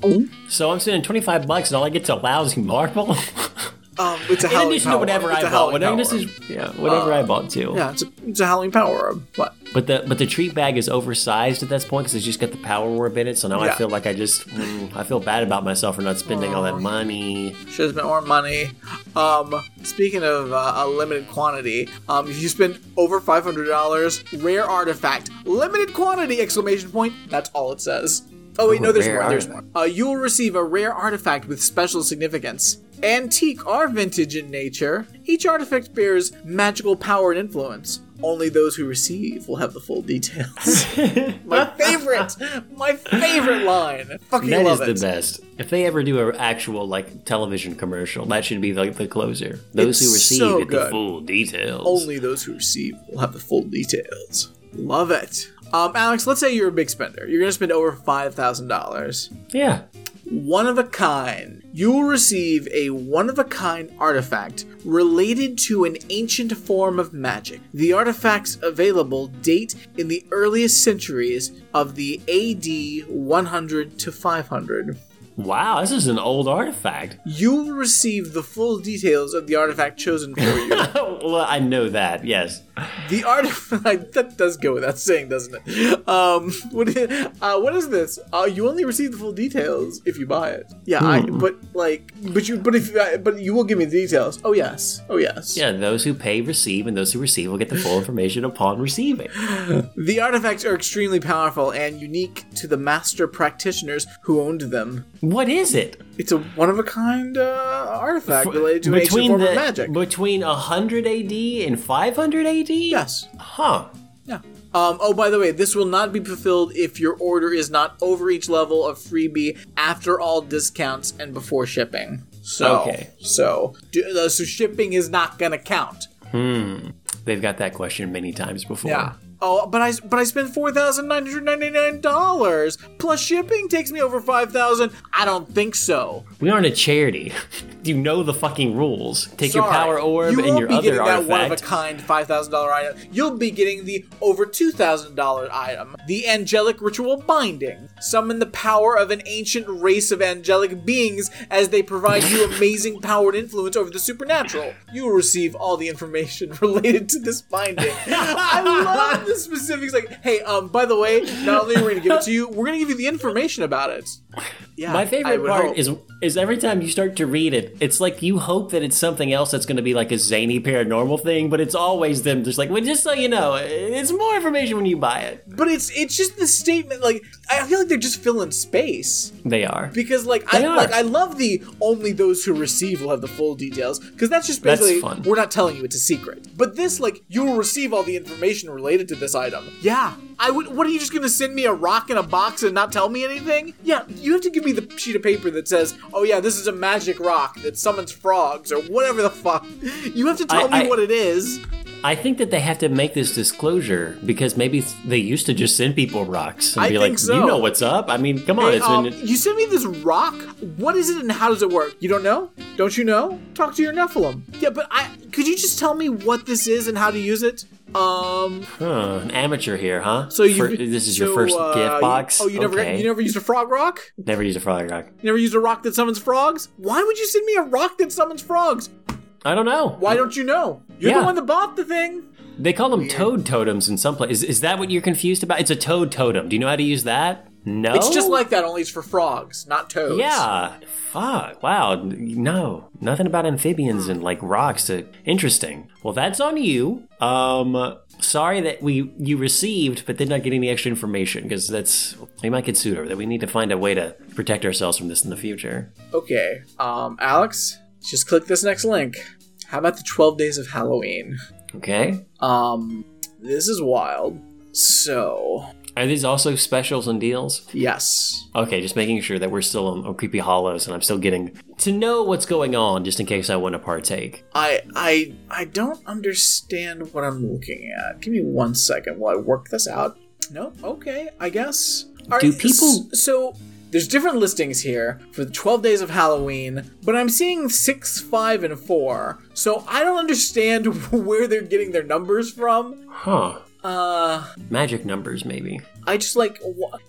S1: Oh.
S2: So I'm spending 25 bucks and all I get's a lousy marble. (laughs)
S1: Um, it's a
S2: In
S1: Halloween
S2: addition
S1: power
S2: to whatever.
S1: It's
S2: I
S1: a
S2: bought,
S1: Halloween
S2: whatever
S1: power
S2: this is, yeah, whatever I bought too.
S1: Yeah, it's a, it's a Halloween power orb. What?
S2: But the but the treat bag is oversized at this point because it's just got the power orb in it. So now
S1: Yeah.
S2: I feel like I just mm, I feel bad about myself for not spending all that money.
S1: Should have spent more money. Um, speaking of uh, a limited quantity, um, if you spend over five hundred dollars, rare artifact, limited quantity! Exclamation point. That's all it says. Oh wait,
S2: Ooh,
S1: no, there's
S2: rare
S1: more. There's more. Uh, you will receive a rare artifact with special significance. Antique or vintage in nature, each artifact bears magical power and influence. Only those who receive will have the full details. (laughs) my favorite, my favorite line. Fucking
S2: That is
S1: love
S2: the
S1: it.
S2: best. If they ever do an actual like television commercial, that should be like the closer. Those who receive
S1: so
S2: get the full details.
S1: Only those who receive will have the full details. Love it. Um, Alex, let's say you're a big spender. You're gonna spend over five thousand dollars.
S2: yeah.
S1: One of a kind. You will receive a one of a kind artifact related to an ancient form of magic. The artifacts available date in the earliest centuries of the AD 100 to 500.
S2: Wow, this is an old artifact.
S1: You will receive the full details of the artifact chosen for you. (laughs)
S2: well, I know that. Yes.
S1: The artifact that does go without saying, doesn't it? Um, (laughs) what is, uh, what is this? Uh, you only receive the full details if you buy it. Yeah, I, but like, but you, but if, uh, but you will give me the details. Oh yes, oh yes.
S2: Yeah, those who pay receive, and those who receive will get the full information upon receiving. (laughs)
S1: The artifacts are extremely powerful and unique to the master practitioners who owned them.
S2: What is it?
S1: It's a one of a kind uh, artifact related to an ancient form of magic.
S2: between 100 AD and 500 AD?
S1: yes.
S2: Huh.
S1: Yeah. Um, oh, by the way, this will not be fulfilled if your order is not over each level of freebie after all discounts and before shipping. So,
S2: Okay.
S1: so, uh, so shipping is not gonna count. Hmm.
S2: They've got that question many times before.
S1: Yeah. Oh, but I but I spent four thousand nine hundred ninety nine dollars plus shipping takes me over five thousand. I don't think so.
S2: We aren't a charity. (laughs) you know the fucking rules. Take your power orb
S1: you
S2: and
S1: won't
S2: your
S1: be
S2: other
S1: getting that one of a kind five thousand dollar item. You'll be getting the over two thousand dollar item, the angelic ritual binding. Summon the power of an ancient race of angelic beings as they provide you (laughs) amazing power and influence over the supernatural. You will receive all the information (laughs) related to this binding. I love the specifics. Like, hey, um, by the way, not only are we gonna give it to you, we're gonna give you the information about it. Yeah,
S2: My favorite part
S1: hope.
S2: is is every time you start to read it, it's like you hope that it's something else that's going to be like a zany paranormal thing, but it's always them just like, well, just so you know, it's more information when you buy it.
S1: But it's it's just the statement. Like I feel like they're just filling space
S2: They are.
S1: because like I
S2: are.
S1: like I love the only those who receive will have the full details because that's just
S2: That's
S1: basically
S2: fun.
S1: we're not telling you it's a secret. But this like you will receive all the information related to this item. Yeah, I would. What are you just gonna send me a rock in a box and not tell me anything? Yeah, you have to give me the sheet of paper that says, "Oh yeah, this is a magic rock that summons frogs" or whatever the fuck. You have to tell
S2: I-
S1: me
S2: I-
S1: what it is.
S2: I think that they have to make this disclosure because maybe they used to just send people rocks and
S1: I
S2: be
S1: think
S2: like,
S1: so.
S2: you know what's up. I mean, come on,
S1: Hey,
S2: it's
S1: um,
S2: been.
S1: you send me this rock. What is it and how does it work? You don't know? Don't you know? Talk to your Nephilim. Yeah, but I could you just tell me what this is and how to use it? Um,
S2: Huh, an amateur here, huh?
S1: so you
S2: For- this is your
S1: so,
S2: first
S1: uh,
S2: gift
S1: you-
S2: box.
S1: oh, you never
S2: okay.
S1: you never used a frog rock?
S2: never used a frog rock.
S1: You never used a rock that summons frogs? Why would you send me a rock that summons frogs?
S2: I don't know.
S1: Why don't you know? You're
S2: Yeah.
S1: the one that bought the thing.
S2: They call them toad totems in some places. Is, is that what you're confused about? It's a toad totem. Do you know how to use that? No,
S1: It's just like that, only it's for frogs, not toads.
S2: yeah. Fuck. Wow. No, nothing about amphibians and like rocks. To, interesting. Well, that's on you. Um, sorry that we you received, but did not get any extra information because that's we might get sued over that. We need to find a way to protect ourselves from this in the future.
S1: Okay. Um, Alex, just click this next link. How about the 12 days of Halloween?
S2: Okay.
S1: Um, this is wild. So,
S2: Are these also specials and deals?
S1: yes.
S2: Okay, just making sure that we're still on, on Creepy Hollows and I'm still getting to know what's going on just in case I want to partake.
S1: I I I don't understand what I'm looking at. Give me one second while I work this out. No, okay, I guess. All
S2: Do people-
S1: so there's different listings here for the 12 days of Halloween, but I'm seeing 6, 5, and 4. So I don't understand (laughs) where they're getting their numbers from.
S2: Huh.
S1: Uh
S2: Magic numbers, maybe.
S1: I just like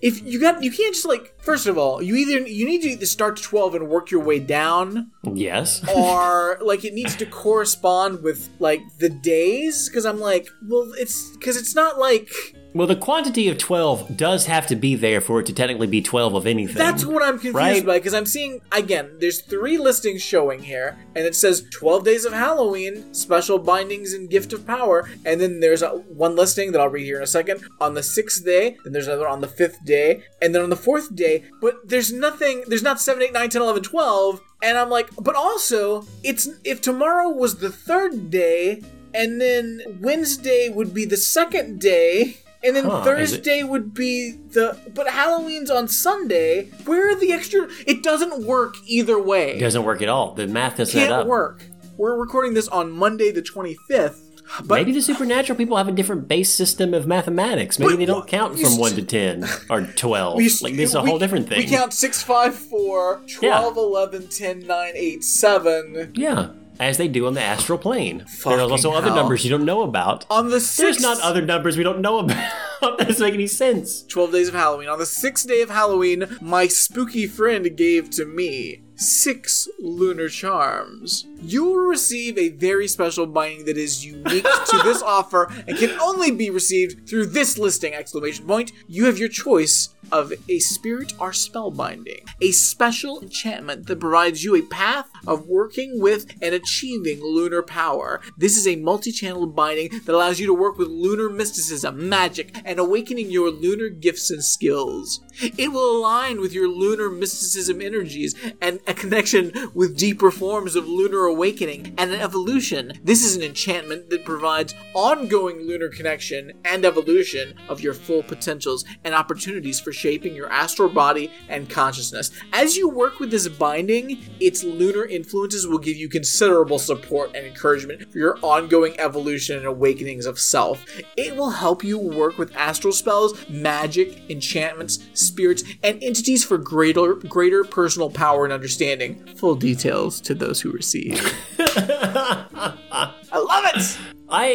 S1: if you got you can't just like first of all you either you need to either start to 12 and work your way down
S2: Yes. (laughs)
S1: or like it needs to correspond with like the days because i'm like well it's because it's not like
S2: Well, the quantity of 12 does have to be there for it to technically be 12 of anything.
S1: that's what i'm confused
S2: Right.
S1: by because i'm seeing again there's three listings showing here and it says 12 days of halloween special bindings and gift of power and then there's a, one listing that i'll read here in a second on the sixth day then there's another on the fifth day and then on the fourth day but there's nothing there's not 7 8 9 10 11 12 and i'm like but also it's if tomorrow was the third day and then wednesday would be the second day and then
S2: Huh,
S1: Thursday would be the but Halloween's on Sunday. Where are the extra? It doesn't work either way.
S2: It doesn't work at all. The math doesn't add
S1: Can't
S2: up.
S1: work. We're recording this on Monday the twenty fifth. But
S2: Maybe the supernatural people have a different base system of mathematics. Maybe they don't count from
S1: st-
S2: 1 to 10 or (laughs) 12.
S1: we-
S2: like, this is a
S1: we-
S2: whole different thing.
S1: We count 6, 5, 4, 12, 11, 10, 9, 8, 7.
S2: Yeah, as they do on the astral plane. There's
S1: Fucking
S2: also other numbers you don't know about.
S1: On the sixth, There's
S2: not other numbers we don't know about. (laughs) that doesn't make any sense.
S1: 12 days of Halloween. On the sixth day of Halloween, my spooky friend gave to me six lunar charms. You will receive a very special binding that is unique to this (laughs) offer and can only be received through this listing! Exclamation point. You have your choice of a spirit or spell binding, a special enchantment that provides you a path of working with and achieving lunar power. This is a multi-channel binding that allows you to work with lunar mysticism, magic, and awakening your lunar gifts and skills. It will align with your lunar mysticism energies and a connection with deeper forms of lunar awakening and an evolution. This is an enchantment that provides ongoing lunar connection and evolution of your full potentials and opportunities for shaping your astral body and consciousness. As you work with this binding, its lunar influences will give you considerable support and encouragement for your ongoing evolution and awakenings of self. It will help you work with astral spells, magic, enchantments, spirits, and entities for greater greater personal power and understanding. Full details to those who receive. I love it.
S2: I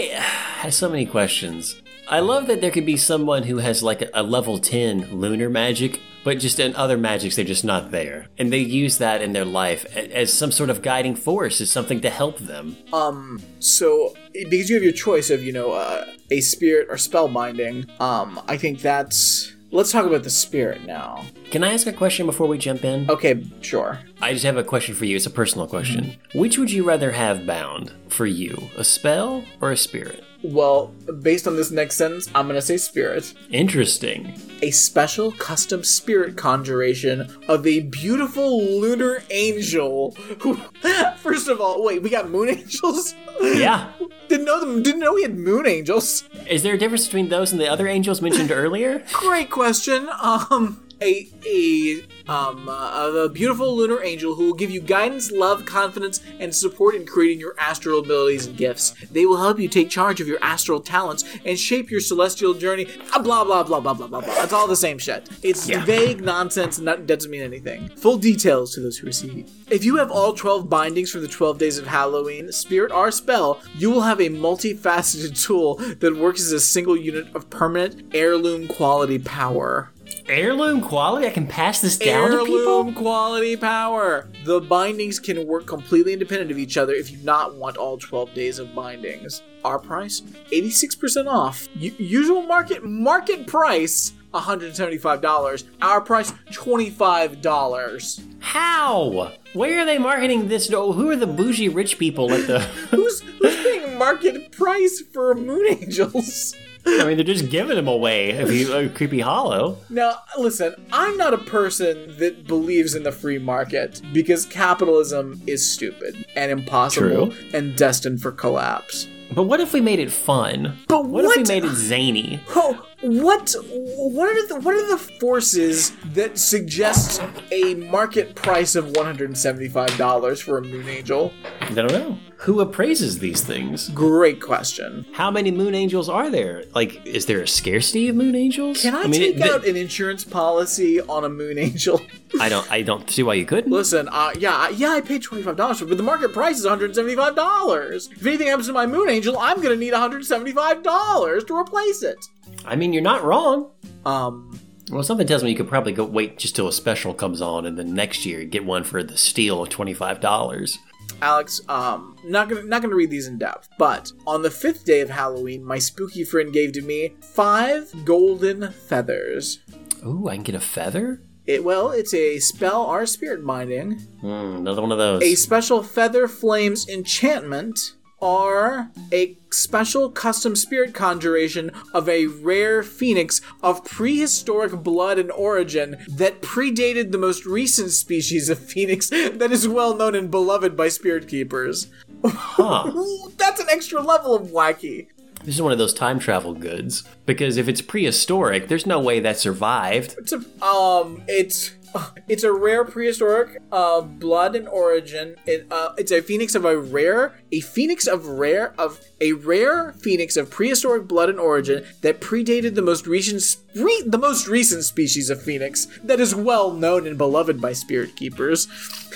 S2: have so many questions. I love that there could be someone who has like a, level 10 lunar magic, but just in other magics, they're just not there. And they use that in their life as some sort of guiding force, as something to help them.
S1: Um, so because you have your choice of you know uh, a spirit or spell binding, um, I think that's. Let's talk about the spirit now.
S2: Can I ask a question before we jump in?
S1: Okay, sure.
S2: I just have a question for you. It's a personal question. Which would you rather have bound for you, a spell or a spirit?
S1: Well, based on this next sentence, I'm gonna say spirit.
S2: Interesting.
S1: A special custom spirit conjuration of a beautiful lunar angel. Who, (laughs) first of all, wait, we got moon (laughs) angels.
S2: Yeah.
S1: didn't know them. Didn't know we had moon angels.
S2: Is there a difference between those and the other angels mentioned (laughs) earlier?
S1: Great question. Um, a a um uh, a beautiful lunar angel who will give you guidance, love, confidence, and support in creating your astral abilities and gifts. They will help you take charge of your astral talents and shape your celestial journey. Ah, blah blah blah blah blah blah blah. It's all the same shit. It's
S2: Yeah.
S1: vague nonsense and that doesn't mean anything. Full details to those who receive. If you have all 12 bindings from the 12 days of Halloween, spirit or spell, you will have a multifaceted tool that works as a single unit of permanent heirloom quality power.
S2: Heirloom quality? I can pass this down to
S1: Heirloom
S2: people?
S1: quality power. The bindings can work completely independent of each other if you not want all 12 days of bindings. Our price, 86% off. U- usual market market price $175. Our price, $25.
S2: How? Where are they marketing this? Oh, who are the bougie rich people at the? (laughs)
S1: Who's, who's paying market price for Moon Angels?
S2: I mean, they're just giving them away. If you uh, creepy hollow.
S1: Now, listen, I'm not a person that believes in the free market because capitalism is stupid and impossible
S2: True.
S1: and destined for collapse.
S2: But what if we made it fun?
S1: But
S2: what, if we made it zany?
S1: Oh, what what are the what are the forces that suggest a market price of $175 for a moon angel?
S2: I don't know. Who appraises these things?
S1: Great question.
S2: How many moon angels are there? Like, is there a scarcity of moon angels?
S1: Can I,
S2: mean,
S1: take
S2: it-
S1: out an insurance policy on a moon angel? (laughs)
S2: I don't. I don't see why you couldn't.
S1: Listen, uh, yeah, yeah, I paid twenty five dollars for it, but the market price is one hundred seventy five dollars. If anything happens to my Moon Angel, I'm gonna need one hundred seventy five dollars to replace it.
S2: I mean, you're not wrong.
S1: Um,
S2: Well, something tells me you could probably go wait just till a special comes on, and then next year get one for the steal of twenty five dollars.
S1: Alex, um, not gonna not gonna read these in depth, but on the fifth day of Halloween, my spooky friend gave to me five golden feathers.
S2: Ooh, I can get a feather.
S1: It well, it's a spell or spirit binding,
S2: Hmm, another one of those.
S1: a special feather flames enchantment, or a special custom spirit conjuration of a rare phoenix of prehistoric blood and origin that predated the most recent species of phoenix that is well known and beloved by spirit keepers.
S2: Huh. (laughs)
S1: That's an extra level of wacky.
S2: This is one of those time travel goods because if it's prehistoric, there's no way that survived.
S1: It's a um, it's (sighs) it's a rare prehistoric uh, blood and origin. It, uh, it's a phoenix of a rare, a phoenix of rare of a rare phoenix of prehistoric blood and origin that predated the most recent re, the most recent species of phoenix that is well known and beloved by spirit keepers.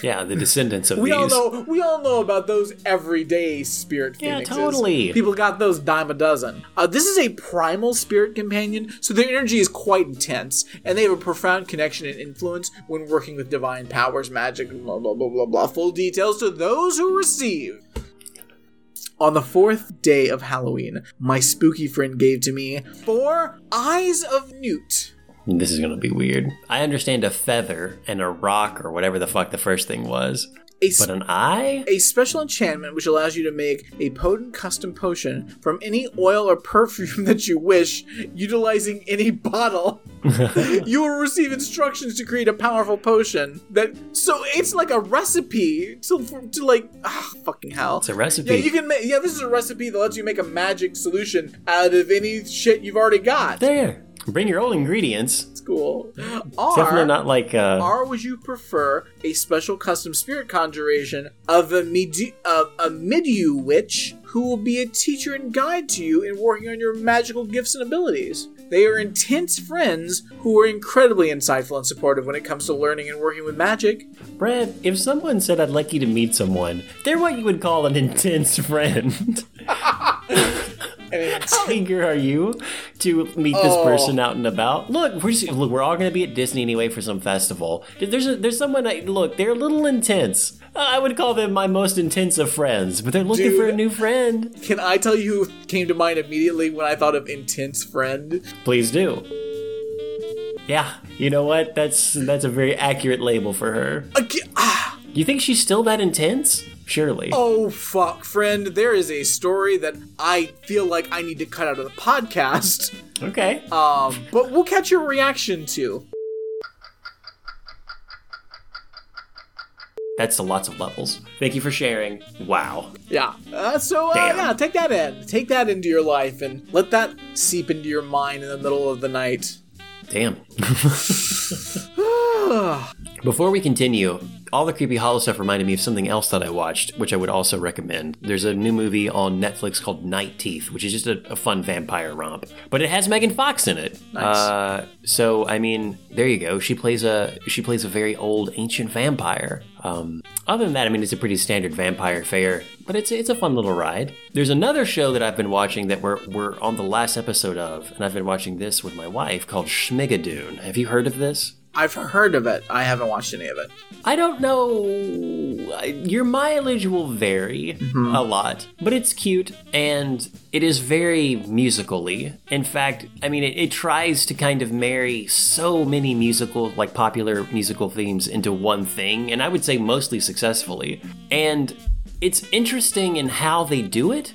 S2: Yeah, the descendants of
S1: We
S2: these.
S1: all know we all know about those everyday spirit
S2: Yeah,
S1: phoenixes.
S2: totally.
S1: People got those dime a dozen. Uh, this is a primal spirit companion, so their energy is quite intense, and they have a profound connection and influence when working with divine powers, magic, blah blah blah blah blah. Full details to those who receive. On the fourth day of Halloween, my spooky friend gave to me four eyes of newt.
S2: This is gonna be weird. I understand a feather and a rock or whatever the fuck the first thing was,
S1: A s-
S2: but an eye?
S1: a special enchantment which allows you to make a potent custom potion from any oil or perfume (laughs) that you wish, utilizing any bottle. (laughs) you will receive instructions to create a powerful potion that so it's like a recipe to, to like ah, fucking hell.
S2: It's a recipe.
S1: Yeah, you can make. Yeah, this is a recipe that lets you make a magic solution out of any shit you've already got.
S2: There. Bring your own ingredients.
S1: It's cool.
S2: Definitely not like uh,
S1: or would you prefer a special custom spirit conjuration of a midi- of a Midiu witch who will be a teacher and guide to you in working on your magical gifts and abilities? They are intense friends who are incredibly insightful and supportive when it comes to learning and working with magic.
S2: Brad, if someone said I'd like you to meet someone, they're what you would call an (laughs) intense friend. (laughs) How eager (laughs) are you to meet this
S1: Oh.
S2: person out and about? Look, we're just, look, we're all going to be at Disney anyway for some festival. There's a, there's someone. I, look, they're a little intense. Uh, I would call them my most intense of friends, but they're looking
S1: Dude.
S2: for a new friend.
S1: can I tell you who came to mind immediately when I thought of intense friend?
S2: Please do. Yeah, you know what? That's that's a very accurate label for her.
S1: Ah.
S2: You think she's still that intense? Surely.
S1: Oh fuck, friend! There is a story that I feel like I need to cut out of the podcast.
S2: Okay.
S1: Um, but we'll catch your reaction to.
S2: That's lots of levels. Thank you for sharing. Wow.
S1: Yeah. Uh, so uh, yeah, take that in, take that into your life, and let that seep into your mind in the middle of the night.
S2: Damn. (laughs) (sighs) Before we continue, all the creepy hollow stuff reminded me of something else that I watched, which I would also recommend. There's a new movie on Netflix called Night Teeth, which is just a, a fun vampire romp, but it has Megan Fox in it.
S1: Nice.
S2: Uh, so I mean, there you go. She plays a she plays a very old ancient vampire. Um, other than that, I mean, it's a pretty standard vampire fare, but it's it's a fun little ride. There's another show that I've been watching that we're we're on the last episode of, and I've been watching this with my wife called Schmigadoon. Have you heard of this?
S1: I've heard of it. I haven't watched any of it.
S2: I don't know. Your mileage will vary mm-hmm. a lot, but it's cute and it is very musically. In fact, I mean, it, it tries to kind of marry so many musical, like popular musical themes into one thing, and I would say mostly successfully. And it's interesting in how they do it.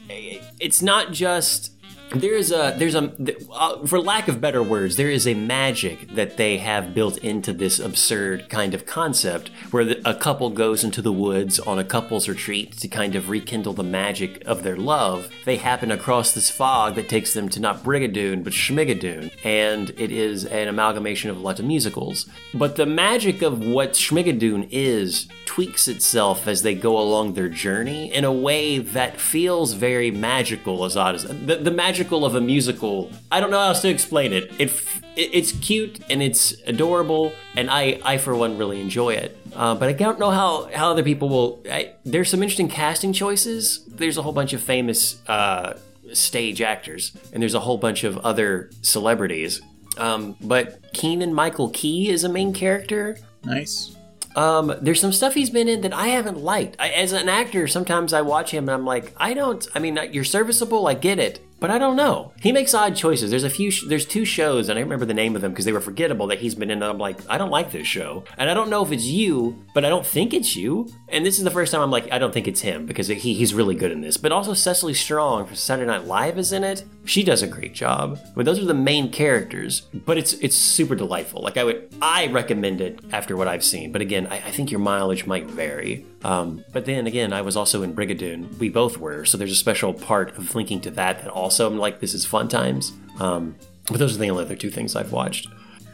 S2: It's not just there's a there's a uh, for lack of better words there is a magic that they have built into this absurd kind of concept where the, a couple goes into the woods on a couple's retreat to kind of rekindle the magic of their love. They happen across this fog that takes them to not brigadoon but schmigadoon and it is an amalgamation of a lot of musicals. But the magic of what schmigadoon is tweaks itself as they go along their journey in a way that feels very magical as odd as the, the magical of a musical i don't know how else to explain it. it it it's cute and it's adorable and i i for one really enjoy it uh, but i don't know how how other people will I, there's some interesting casting choices there's a whole bunch of famous uh, stage actors and there's a whole bunch of other celebrities um, but Keegan-Michael Key is a main character
S1: Nice.
S2: um, there's some stuff he's been in that I haven't liked. I, as an actor, sometimes I watch him and I'm like, I don't. I mean, you're serviceable, I get it, but I don't know. He makes odd choices. There's a few. Sh- there's two shows, and I remember the name of them because they were forgettable that he's been in. And I'm like, I don't like this show, and I don't know if it's you, but I don't think it's you. And this is the first time I'm like, I don't think it's him because he, he's really good in this. But also Cecily Strong for Saturday Night Live is in it. She does a great job. But those are the main characters. But it's it's super delightful. Like I would, I recommend it after what I've seen. But again, I, I think your mileage might vary. Um, but then again, I was also in Brigadoon. We both were. So there's a special part of linking to that that also I'm like, this is fun times. Um, but those are the only other two things I've watched.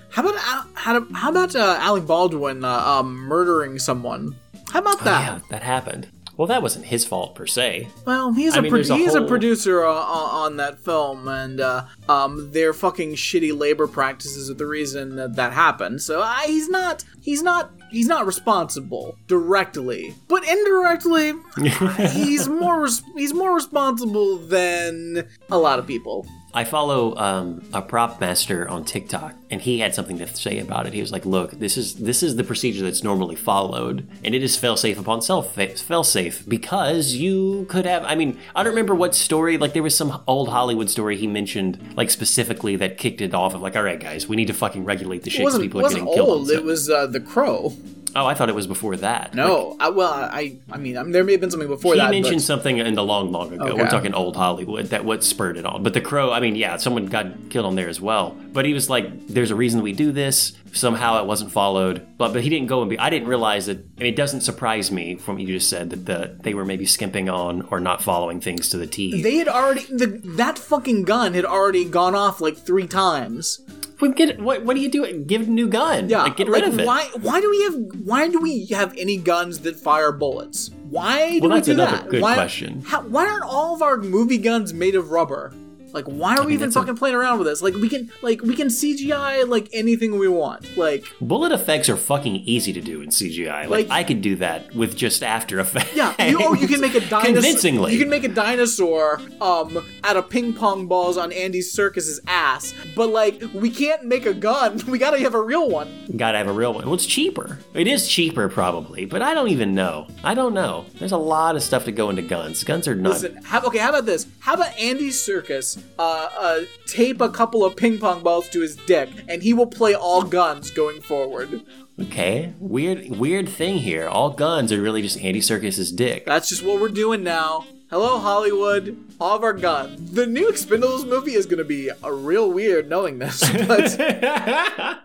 S1: How about how, how about uh, Alec Baldwin uh, um, murdering someone? How about that?
S2: Yeah, that happened. Well, that wasn't his fault per se.
S1: Well, he's
S2: I
S1: a
S2: mean,
S1: pro-
S2: a
S1: he's a producer uh, on on that film, and uh, um, their fucking shitty labor practices are the reason that that happened. So uh, he's not he's not he's not responsible directly, but indirectly, (laughs) he's more res- he's more responsible than a lot of people.
S2: I follow um, a prop master on TikTok, and he had something to say about it. He was like, "Look, this is this is the procedure that's normally followed, and it is fail safe upon self fail safe because you could have. I mean, I don't remember what story. Like there was some old Hollywood story he mentioned, like specifically that kicked it off of like, all right, guys, we need to fucking regulate the shit
S1: It
S2: 'cause
S1: wasn't
S2: people are getting killed.
S1: old.
S2: set."
S1: It was uh, the Crow.
S2: Oh, I thought it was before that.
S1: No, I, well, I I mean, I mean, um, there may have been something before
S2: He
S1: that.
S2: mentioned
S1: but-
S2: something in the long, long ago.
S1: Okay.
S2: We're talking old Hollywood. That what spurred it on. But the Crow, I mean, yeah, someone got killed on there as well. But he was like, "There's a reason we do this." Somehow it wasn't followed. But but he didn't go and be. I didn't realize that. I mean, it doesn't surprise me from what you just said that the they were maybe skimping on or not following things to the T.
S1: they had already the, that fucking gun had already gone off like three times.
S2: Well, get what? What do you do? Give it a new gun.
S1: Yeah,
S2: like, get rid
S1: like,
S2: of it.
S1: Why? Why do we have? Why do we have any guns that fire bullets? Why do
S2: Well,
S1: we
S2: that's
S1: do
S2: another
S1: that?
S2: good
S1: why,
S2: question.
S1: How, why aren't all of our movie guns made of rubber? Like, why are we
S2: mean,
S1: even
S2: that's a-
S1: fucking playing around with this? Like, we can, like, we can CGI like anything we want. Like,
S2: Bullet effects are fucking easy to do in CGI. Like,
S1: Like-
S2: I could do that with just After Effects.
S1: yeah, you, oh, you can make a (laughs) dinosaur.
S2: convincingly.
S1: you can make a dinosaur um out of ping pong balls on Andy Serkis's ass. But like, we can't make a gun. (laughs) We gotta have a real one.
S2: Gotta have a real one. Well, it's cheaper. It is cheaper, probably, but I don't even know. I don't know. There's a lot of stuff to go into guns. Guns are not.
S1: Listen, how, okay, how about this? How about Andy Serkis uh, uh, tape a couple of ping pong balls to his dick, and he will play all guns going forward.
S2: Okay, weird, weird thing here. All guns are really just Andy Serkis's dick.
S1: That's just what we're doing now. Hello, Hollywood. All of our guns. The new Expendables movie is going to be a real weird knowing this, (laughs) but (laughs)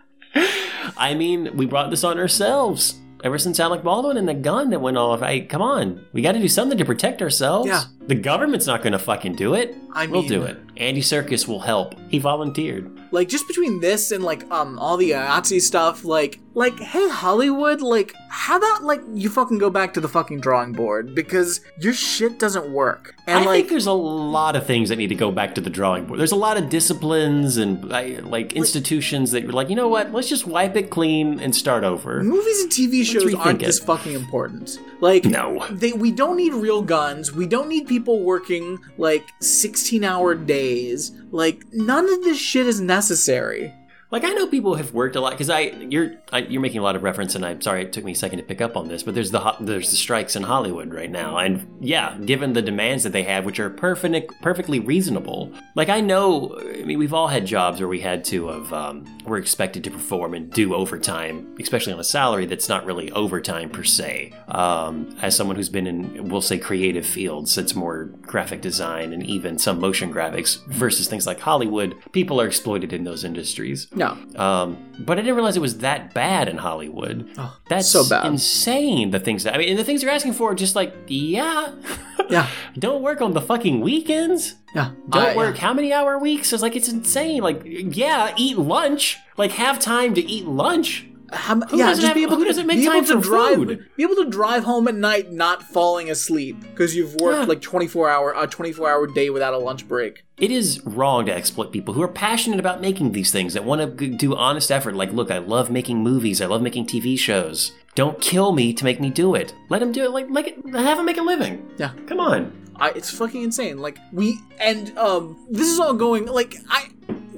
S2: I mean, we brought this on ourselves. Ever since Alec Baldwin and the gun that went off, I come on, we got to do something to protect ourselves.
S1: Yeah.
S2: The government's not going to fucking do it.
S1: I
S2: we'll do it. Andy Serkis will help. He volunteered.
S1: like just between this and like um all the Nazi stuff, like like hey Hollywood, like how about like you fucking go back to the fucking drawing board because your shit doesn't work. And
S2: I
S1: like
S2: think there's a lot of things that need to go back to the drawing board. There's a lot of disciplines and I- like institutions that you're like, you know what? Let's just wipe it clean and start over.
S1: movies and TV shows aren't
S2: it.
S1: this fucking important. Like
S2: No.
S1: they we don't need real guns. We don't need people working like 16 hour days. Like none of this shit is necessary.
S2: Like I know people have worked a lot because I you're I, you're making a lot of reference, and I'm sorry it took me a second to pick up on this, but there's the there's the strikes in Hollywood right now, and yeah, given the demands that they have, which are perfect perfectly reasonable. Like I know, I mean, we've all had jobs where we had to of um, we're expected to perform and do overtime, especially on a salary that's not really overtime per se. Um, as someone who's been in we'll say creative fields, that's more graphic design and even some motion graphics versus things like Hollywood, people are exploited in those industries.
S1: No.
S2: Um, but I didn't realize it was that bad in Hollywood. That's
S1: so bad.
S2: insane. The things that I mean, and the things you're asking for are just like, yeah, (laughs)
S1: Yeah.
S2: don't work on the fucking weekends.
S1: Yeah.
S2: Don't
S1: I-
S2: work how many hour weeks? It's like it's insane. Like, yeah, eat lunch. Like, have time to eat lunch.
S1: How,
S2: Who
S1: yeah,
S2: doesn't have-
S1: be able
S2: who
S1: to
S2: doesn't make
S1: be able
S2: time
S1: to
S2: for
S1: drive,
S2: food?
S1: Be able to drive home at night, not falling asleep because you've worked
S2: Yeah.
S1: like twenty four hour a twenty four hour day without a lunch break.
S2: It is wrong to exploit people who are passionate about making these things that want to do honest effort. Like, look, I love making movies. I love making TV shows. Don't kill me to make me do it. Let them do it. Like, it. Have them make a living.
S1: Yeah.
S2: Come on.
S1: I, it's fucking insane. Like we and um, this is all going like I.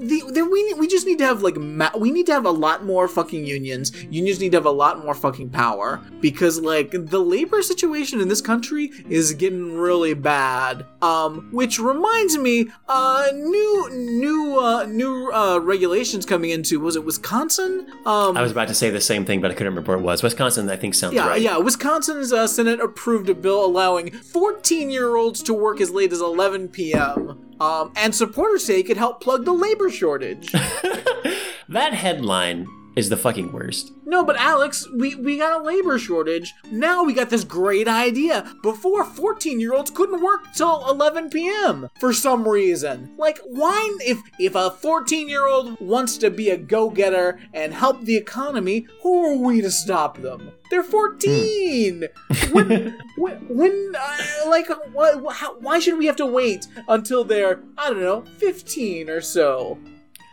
S1: The, the, we we just need to have like ma- we need to have a lot more fucking unions. Unions need to have a lot more fucking power because like the labor situation in this country is getting really bad. Um, which reminds me, uh, new new uh new uh regulations coming into was it Wisconsin? Um,
S2: I was about to say the same thing, but I couldn't remember what it was. Wisconsin, I think, sounds
S1: yeah,
S2: right.
S1: yeah. Wisconsin's uh, Senate approved a bill allowing 14 year olds to work as late as 11 p.m. Um, and supporters say it could help plug the labor shortage. (laughs)
S2: That headline is the fucking worst.
S1: no, but Alex, we, we got a labor shortage. Now we got this great idea. Before, 14 year olds couldn't work till 11 p.m. for some reason. Like, why, if, if a 14 year old wants to be a go getter and help the economy, who are we to stop them? They're 14. (laughs) when, (laughs) when, when uh, like, how, why should we have to wait until they're, I don't know, 15 or so?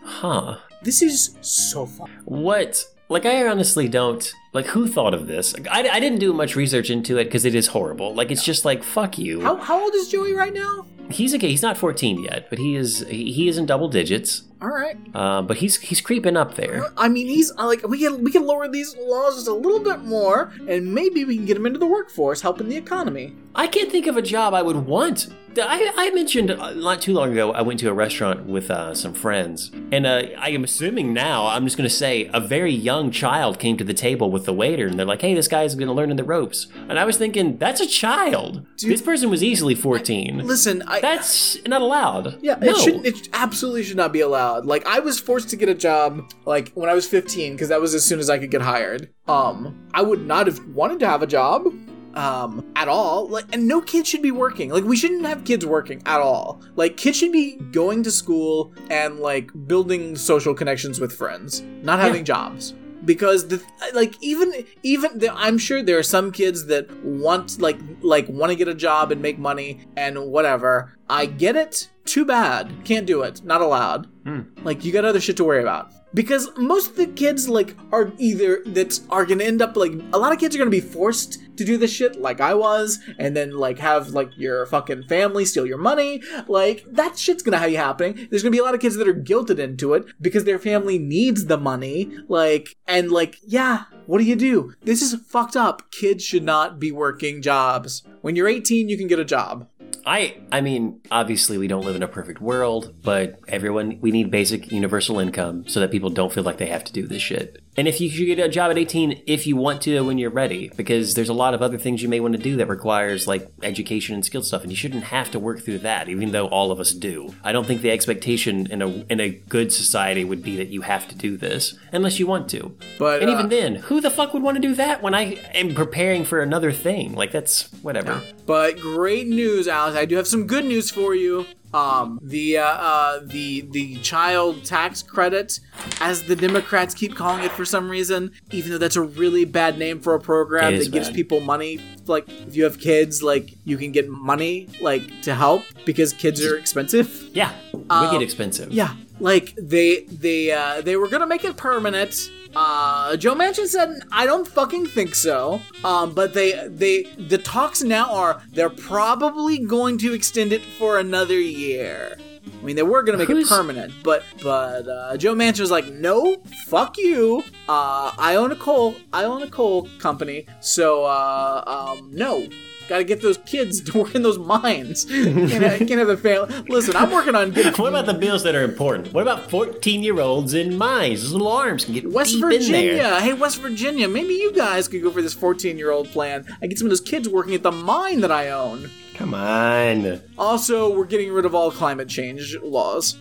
S2: Huh.
S1: This is so fun.
S2: What? Like, I honestly don't. Like, who thought of this? Like, I, I didn't do much research into it because it is horrible. Like, it's just like, fuck you.
S1: How, how old is Joey right now?
S2: He's okay. He's not 14 yet, but he is. He, is in double digits.
S1: All right.
S2: Uh, but he's he's creeping up there.
S1: I mean, he's uh, like we can we can lower these laws just a little bit more, and maybe we can get him into the workforce, helping the economy.
S2: I can't think of a job I would want. I, I mentioned uh, not too long ago, I went to a restaurant with uh, some friends, and uh, I am assuming now, I'm just going to say, a very young child came to the table with the waiter, and they're like, hey, this guy's going to learn the ropes. And I was thinking, that's a child. this person was easily 14.
S1: Listen, I
S2: That's not allowed.
S1: yeah,
S2: no.
S1: it should it absolutely should not be allowed. Like I was forced to get a job like when I was 15 because that was as soon as I could get hired. Um, I would not have wanted to have a job. Um, at all. Like, and no kid should be working. Like, we shouldn't have kids working at all. Like, kids should be going to school and like building social connections with friends, not having jobs. Because the like even even the, I'm sure there are some kids that want like like want to get a job and make money and whatever. I get it. Too bad. Can't do it. Not allowed. Hmm. Like you got other shit to worry about. Because most of the kids like are either that are gonna end up like a lot of kids are gonna be forced to do this shit like I was, and then like have like your fucking family steal your money. Like that shit's gonna have you happening. There's gonna be a lot of kids that are guilted into it because their family needs the money. Like and like yeah, what do you do? This is fucked up. Kids should not be working jobs. When you're 18, you can get a job.
S2: I I mean, obviously we don't live in a perfect world, but everyone we need basic universal income so that people don't feel like they have to do this shit. And if you should get a job at 18 if you want to when you're ready, because there's a lot of other things you may want to do that requires like education and skill stuff, and you shouldn't have to work through that, even though all of us do. I don't think the expectation in a in a good society would be that you have to do this unless you want to.
S1: But,
S2: and
S1: uh,
S2: even then, who the fuck would want to do that when I am preparing for another thing? Like that's whatever.
S1: But great news, Alex. I do have some good news for you. Um, the uh, uh, the the child tax credit, as the Democrats keep calling it for some reason, even though that's a really bad name for a program that
S2: is
S1: gives people money. Like if you have kids, like you can get money like to help because kids are expensive.
S2: Yeah, wicked expensive.
S1: Yeah, like they they uh, they were gonna make it permanent. Uh, Joe Manchin said, "I don't fucking think so." Um, but they they the talks now are they're probably going to extend it for another year. I mean, they were gonna make
S2: Who's-
S1: it permanent, but but uh, Joe Manchin was like, no, fuck you. Uh, I own a coal, I own a coal company, so uh, um, no. Got to get those kids to work in those mines. can't, have, can't have the family. Listen, I'm working on getting
S2: What about the bills that are important? What about 14 year olds in mines? Those little arms can get
S1: West
S2: deep in there.
S1: Virginia. Hey, West Virginia, maybe you guys could go for this 14 year old plan. I get some of those kids working at the mine that I own.
S2: Come on.
S1: Also, we're getting rid of all climate change laws.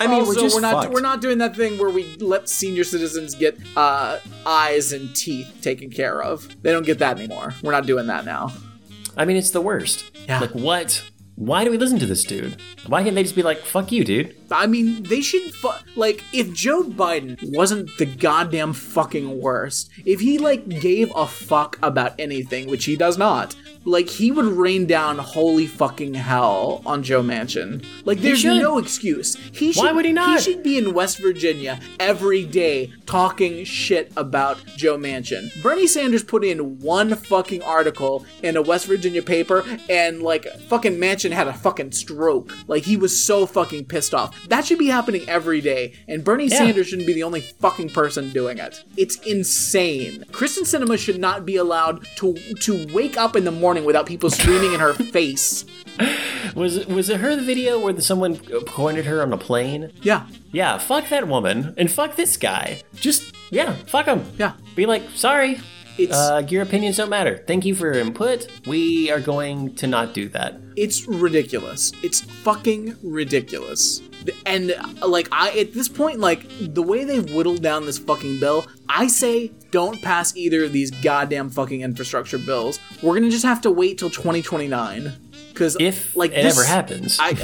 S2: I mean,
S1: also,
S2: we're just
S1: not
S2: fucked.
S1: we're not doing that thing where we let senior citizens get uh, eyes and teeth taken care of. They don't get that anymore. We're not doing that now.
S2: I mean, it's the worst.
S1: Yeah.
S2: Like, what? Why do we listen to this dude? Why can't they just be like, fuck you, dude?
S1: I mean, they should fu- like if Joe Biden wasn't the goddamn fucking worst. If he like gave a fuck about anything, which he does not, like he would rain down holy fucking hell on Joe Manchin. Like there's no excuse. He should,
S2: Why would he not?
S1: He should be in West Virginia every day talking shit about Joe Manchin. Bernie Sanders put in one fucking article in a West Virginia paper, and like fucking Manchin had a fucking stroke. Like he was so fucking pissed off. That should be happening every day, and Bernie
S2: Yeah.
S1: Sanders shouldn't be the only fucking person doing it. It's insane. Kyrsten Sinema should not be allowed to to wake up in the morning without people screaming in her (laughs) face.
S2: Was it, was it her the video where someone pointed her on a plane?
S1: Yeah,
S2: Yeah, fuck that woman and fuck this guy. Just, yeah, fuck him.
S1: yeah.
S2: Be like, sorry, uh, your opinions don't matter. Thank you for your input. We are going to not do that.
S1: it's ridiculous. It's fucking ridiculous. And uh, like I at this point, like the way they've whittled down this fucking bill, I say don't pass either of these goddamn fucking infrastructure bills. We're gonna just have to wait till 2029. Because
S2: If
S1: like
S2: it
S1: this-
S2: ever happens.
S1: I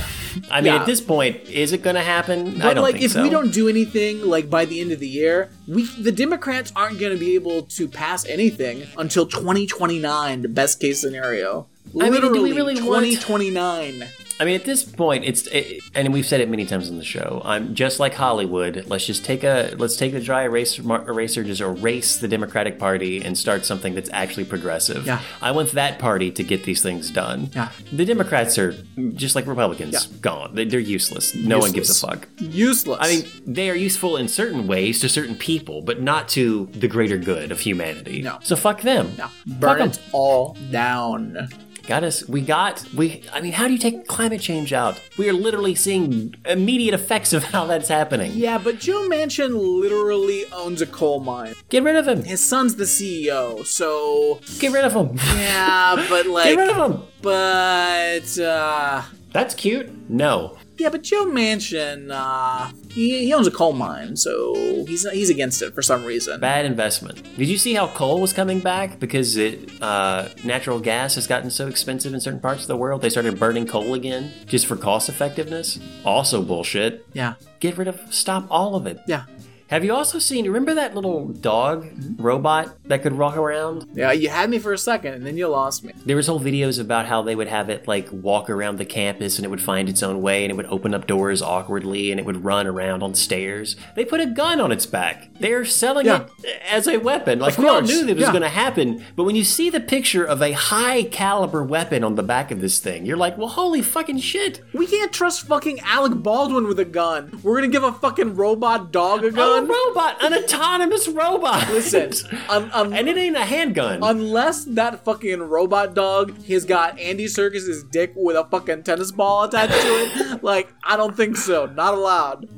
S2: I mean,
S1: yeah.
S2: at this point, is it going to happen?
S1: But like, if
S2: so.
S1: we don't do anything, like by the end of the year, we the Democrats aren't going to be able to pass anything until 2029, the best case scenario.
S2: I mean, do we
S1: Literally,
S2: really want-
S1: 2029.
S2: I mean, at this point, it's it, and we've said it many times on the show. I'm just like Hollywood. Let's just take a let's take the dry eraser, eraser, just erase the Democratic Party and start something that's actually progressive.
S1: Yeah.
S2: I want that party to get these things done.
S1: Yeah.
S2: The Democrats are just like Republicans,
S1: Yeah.
S2: gone. They, they're useless. No one gives a fuck.
S1: Useless.
S2: I mean, they are useful in certain ways to certain people, but not to the greater good of humanity.
S1: No.
S2: So fuck them.
S1: No,
S2: Fuck
S1: burn
S2: 'em.
S1: it all down.
S2: Got us. We got. We. I mean, how do you take climate change out? We are literally seeing immediate effects of how that's happening.
S1: Yeah, but Joe Manchin literally owns a coal mine.
S2: Get rid of him.
S1: His son's the CEO, so
S2: Get rid of him.
S1: yeah, but like (laughs) Get
S2: rid of him.
S1: but uh,
S2: That's cute. No.
S1: Yeah, but Joe Manchin, uh, he, he owns a coal mine, so he's he's against it for some reason.
S2: Bad investment. Did you see how coal was coming back because it uh, natural gas has gotten so expensive in certain parts of the world? They started burning coal again just for cost effectiveness. Also bullshit.
S1: Yeah,
S2: Get rid of. Stop all of it.
S1: yeah,
S2: Have you also seen? Remember that little dog robot that could walk around?
S1: yeah. You had me for a second, and then you lost me.
S2: There was whole videos about how they would have it like walk around the campus and it would find its own way and it would open up doors awkwardly and it would run around on stairs. They put a gun on its back. They're selling
S1: Yeah.
S2: it as a weapon. Like we all knew that it was
S1: yeah.
S2: going to happen, but when you see the picture of a high caliber weapon on the back of this thing, you're like, "Well, holy fucking shit!"
S1: We can't trust fucking Alec Baldwin with a gun. We're gonna give a fucking robot dog a
S2: A
S1: gun.
S2: robot, an autonomous robot.
S1: Listen, um, um,
S2: and it ain't a handgun.
S1: Unless that fucking robot dog has got Andy Serkis's dick with a fucking tennis ball attached to it, like I don't think so. Not allowed.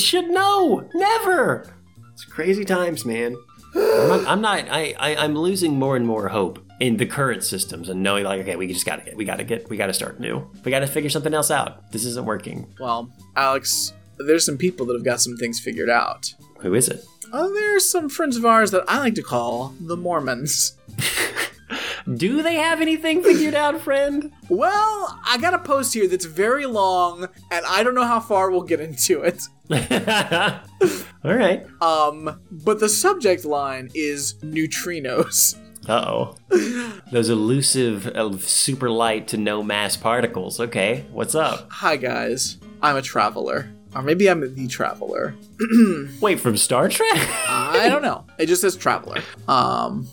S2: should know never it's crazy times man i'm not, I'm, not I, I i'm losing more and more hope in the current systems and knowing like okay we just gotta get we gotta get we gotta start new we gotta figure something else out this isn't working
S1: Well, Alex, there's some people that have got some things figured out.
S2: who is it
S1: Uh, there's some friends of ours that I like to call the Mormons. (laughs)
S2: do they have anything figured out friend
S1: Well, I got a post here that's very long, and I don't know how far we'll get into it. (laughs)
S2: all right
S1: Um, but the subject line is neutrinos.
S2: uh-oh those elusive uh, super light to no mass particles okay what's up
S1: Hi guys, I'm a traveler. Or maybe I'm the traveler. (clears throat)
S2: wait from star trek
S1: I don't know. It just says traveler. Um,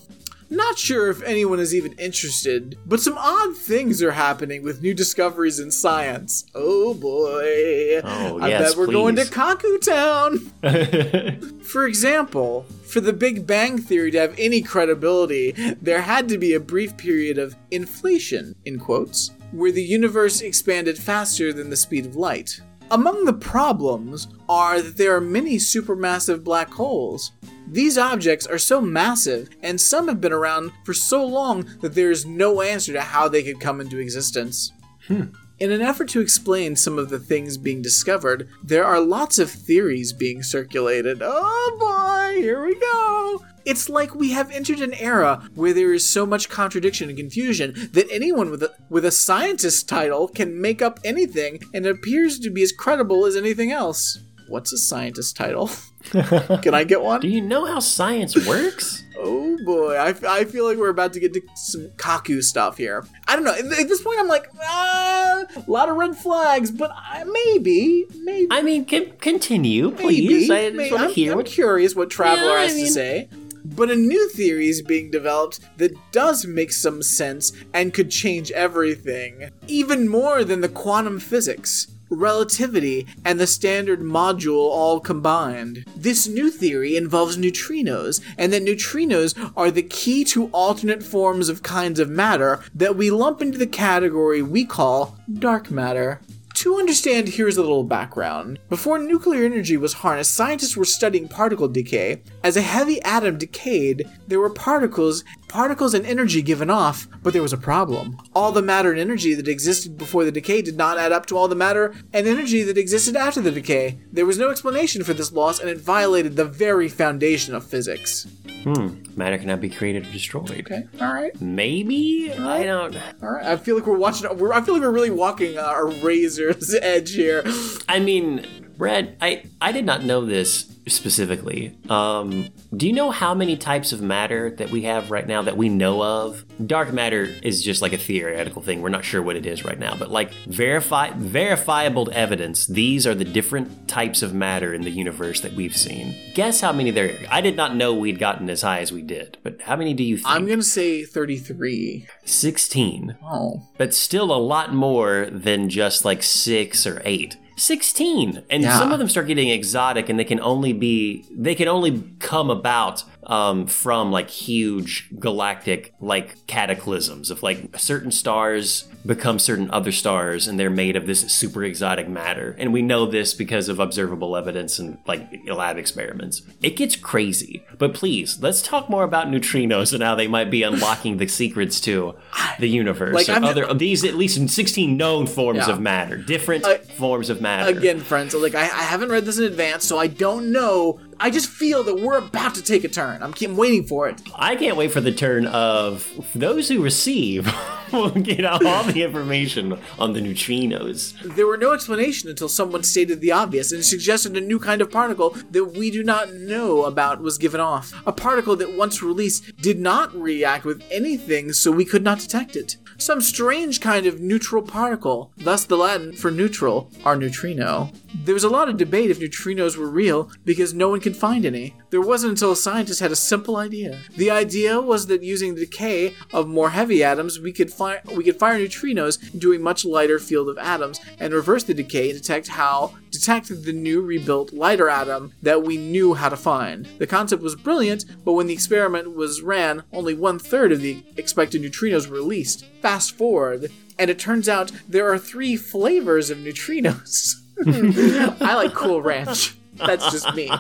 S1: Not sure if anyone is even interested, but some odd things are happening with new discoveries in science. Oh boy.
S2: Oh,
S1: I
S2: yes,
S1: bet we're going to
S2: please.
S1: Kaku Town. (laughs) For example, for the Big Bang Theory to have any credibility, there had to be a brief period of inflation, in quotes, where the universe expanded faster than the speed of light. Among the problems are that there are many supermassive black holes. These objects are so massive, and some have been around for so long that there is no answer to how they could come into existence. Hmm. In an effort to explain some of the things being discovered, there are lots of theories being circulated. Oh boy, here we go! It's like we have entered an era where there is so much contradiction and confusion that anyone with a, with a scientist title can make up anything and it appears to be as credible as anything else. What's a scientist title? (laughs) can I get one?
S2: Do you know how science works? (laughs)
S1: Oh boy, I, I feel like we're about to get to some Kaku stuff here. I don't know. At at this point, I'm like, ah, a lot of red flags, but I, maybe, maybe,
S2: I mean, con- continue,
S1: maybe.
S2: please. I just
S1: maybe. I'm,
S2: hear
S1: I'm
S2: what
S1: curious what Traveler
S2: Yeah, I
S1: has to say. But a new theory is being developed that does make some sense and could change everything, even more than the quantum physics. Relativity and the standard model all combined. This new theory involves neutrinos, and that neutrinos are the key to alternate forms of kinds of matter that we lump into the category we call dark matter. To understand, here's a little background. Before nuclear energy was harnessed, scientists were studying particle decay. As a heavy atom decayed, there were particles, particles and energy given off, but there was a problem. All the matter and energy that existed before the decay did not add up to all the matter and energy that existed after the decay. There was no explanation for this loss, and it violated the very foundation of physics. Hmm.
S2: Matter cannot be created or destroyed.
S1: Okay, all right.
S2: Maybe I don't.
S1: All right, I feel like we're watching. We're, I feel like we're really walking uh, a razor's (laughs) edge here.
S2: I mean, Brad, I I did not know this specifically. Um, do you know how many types of matter that we have right now that we know of? Dark matter is just like a theoretical thing. We're not sure what it is right now, but like verify verifiable evidence. These are the different types of matter in the universe that we've seen. Guess how many there? are. I did not know we'd gotten as high as we did, but how many do you think?
S1: I'm gonna say 33.
S2: Sixteen.
S1: Oh,
S2: but still a lot more than just like six or eight. 16 and
S1: Yeah.
S2: some of them start getting exotic and they can only be they can only come about um, from like huge galactic like cataclysms of like certain stars become certain other stars and they're made of this super exotic matter and we know this because of observable evidence and like lab experiments it gets crazy but please let's talk more about neutrinos and how they might be unlocking the secrets to the universe
S1: Like, I'm-
S2: other these at least 16 known forms
S1: Yeah.
S2: of matter different
S1: Uh,
S2: forms of matter
S1: again, friends. Like I, I haven't read this in advance, so I don't know. I just feel that we're about to take a turn. I'm, keep waiting for it.
S2: I can't wait for the turn of those who receive (laughs) will get all the (laughs) information on the neutrinos.
S1: There were no explanation until someone stated the obvious and suggested a new kind of particle that we do not know about was given off. A particle that, once released, did not react with anything, so we could not detect it. Some strange kind of neutral particle, thus the Latin for neutral, our neutrino. There was a lot of debate if neutrinos were real because no one could find any. There wasn't until scientists had a simple idea. The idea was that using the decay of more heavy atoms, we could fire we could fire neutrinos into a much lighter field of atoms and reverse the decay and detect how detect the new rebuilt lighter atom that we knew how to find. The concept was brilliant, but when the experiment was ran, only one third of the expected neutrinos were released. Fast forward, and it turns out there are three flavors of neutrinos. (laughs) (laughs) I like Cool Ranch. That's just me.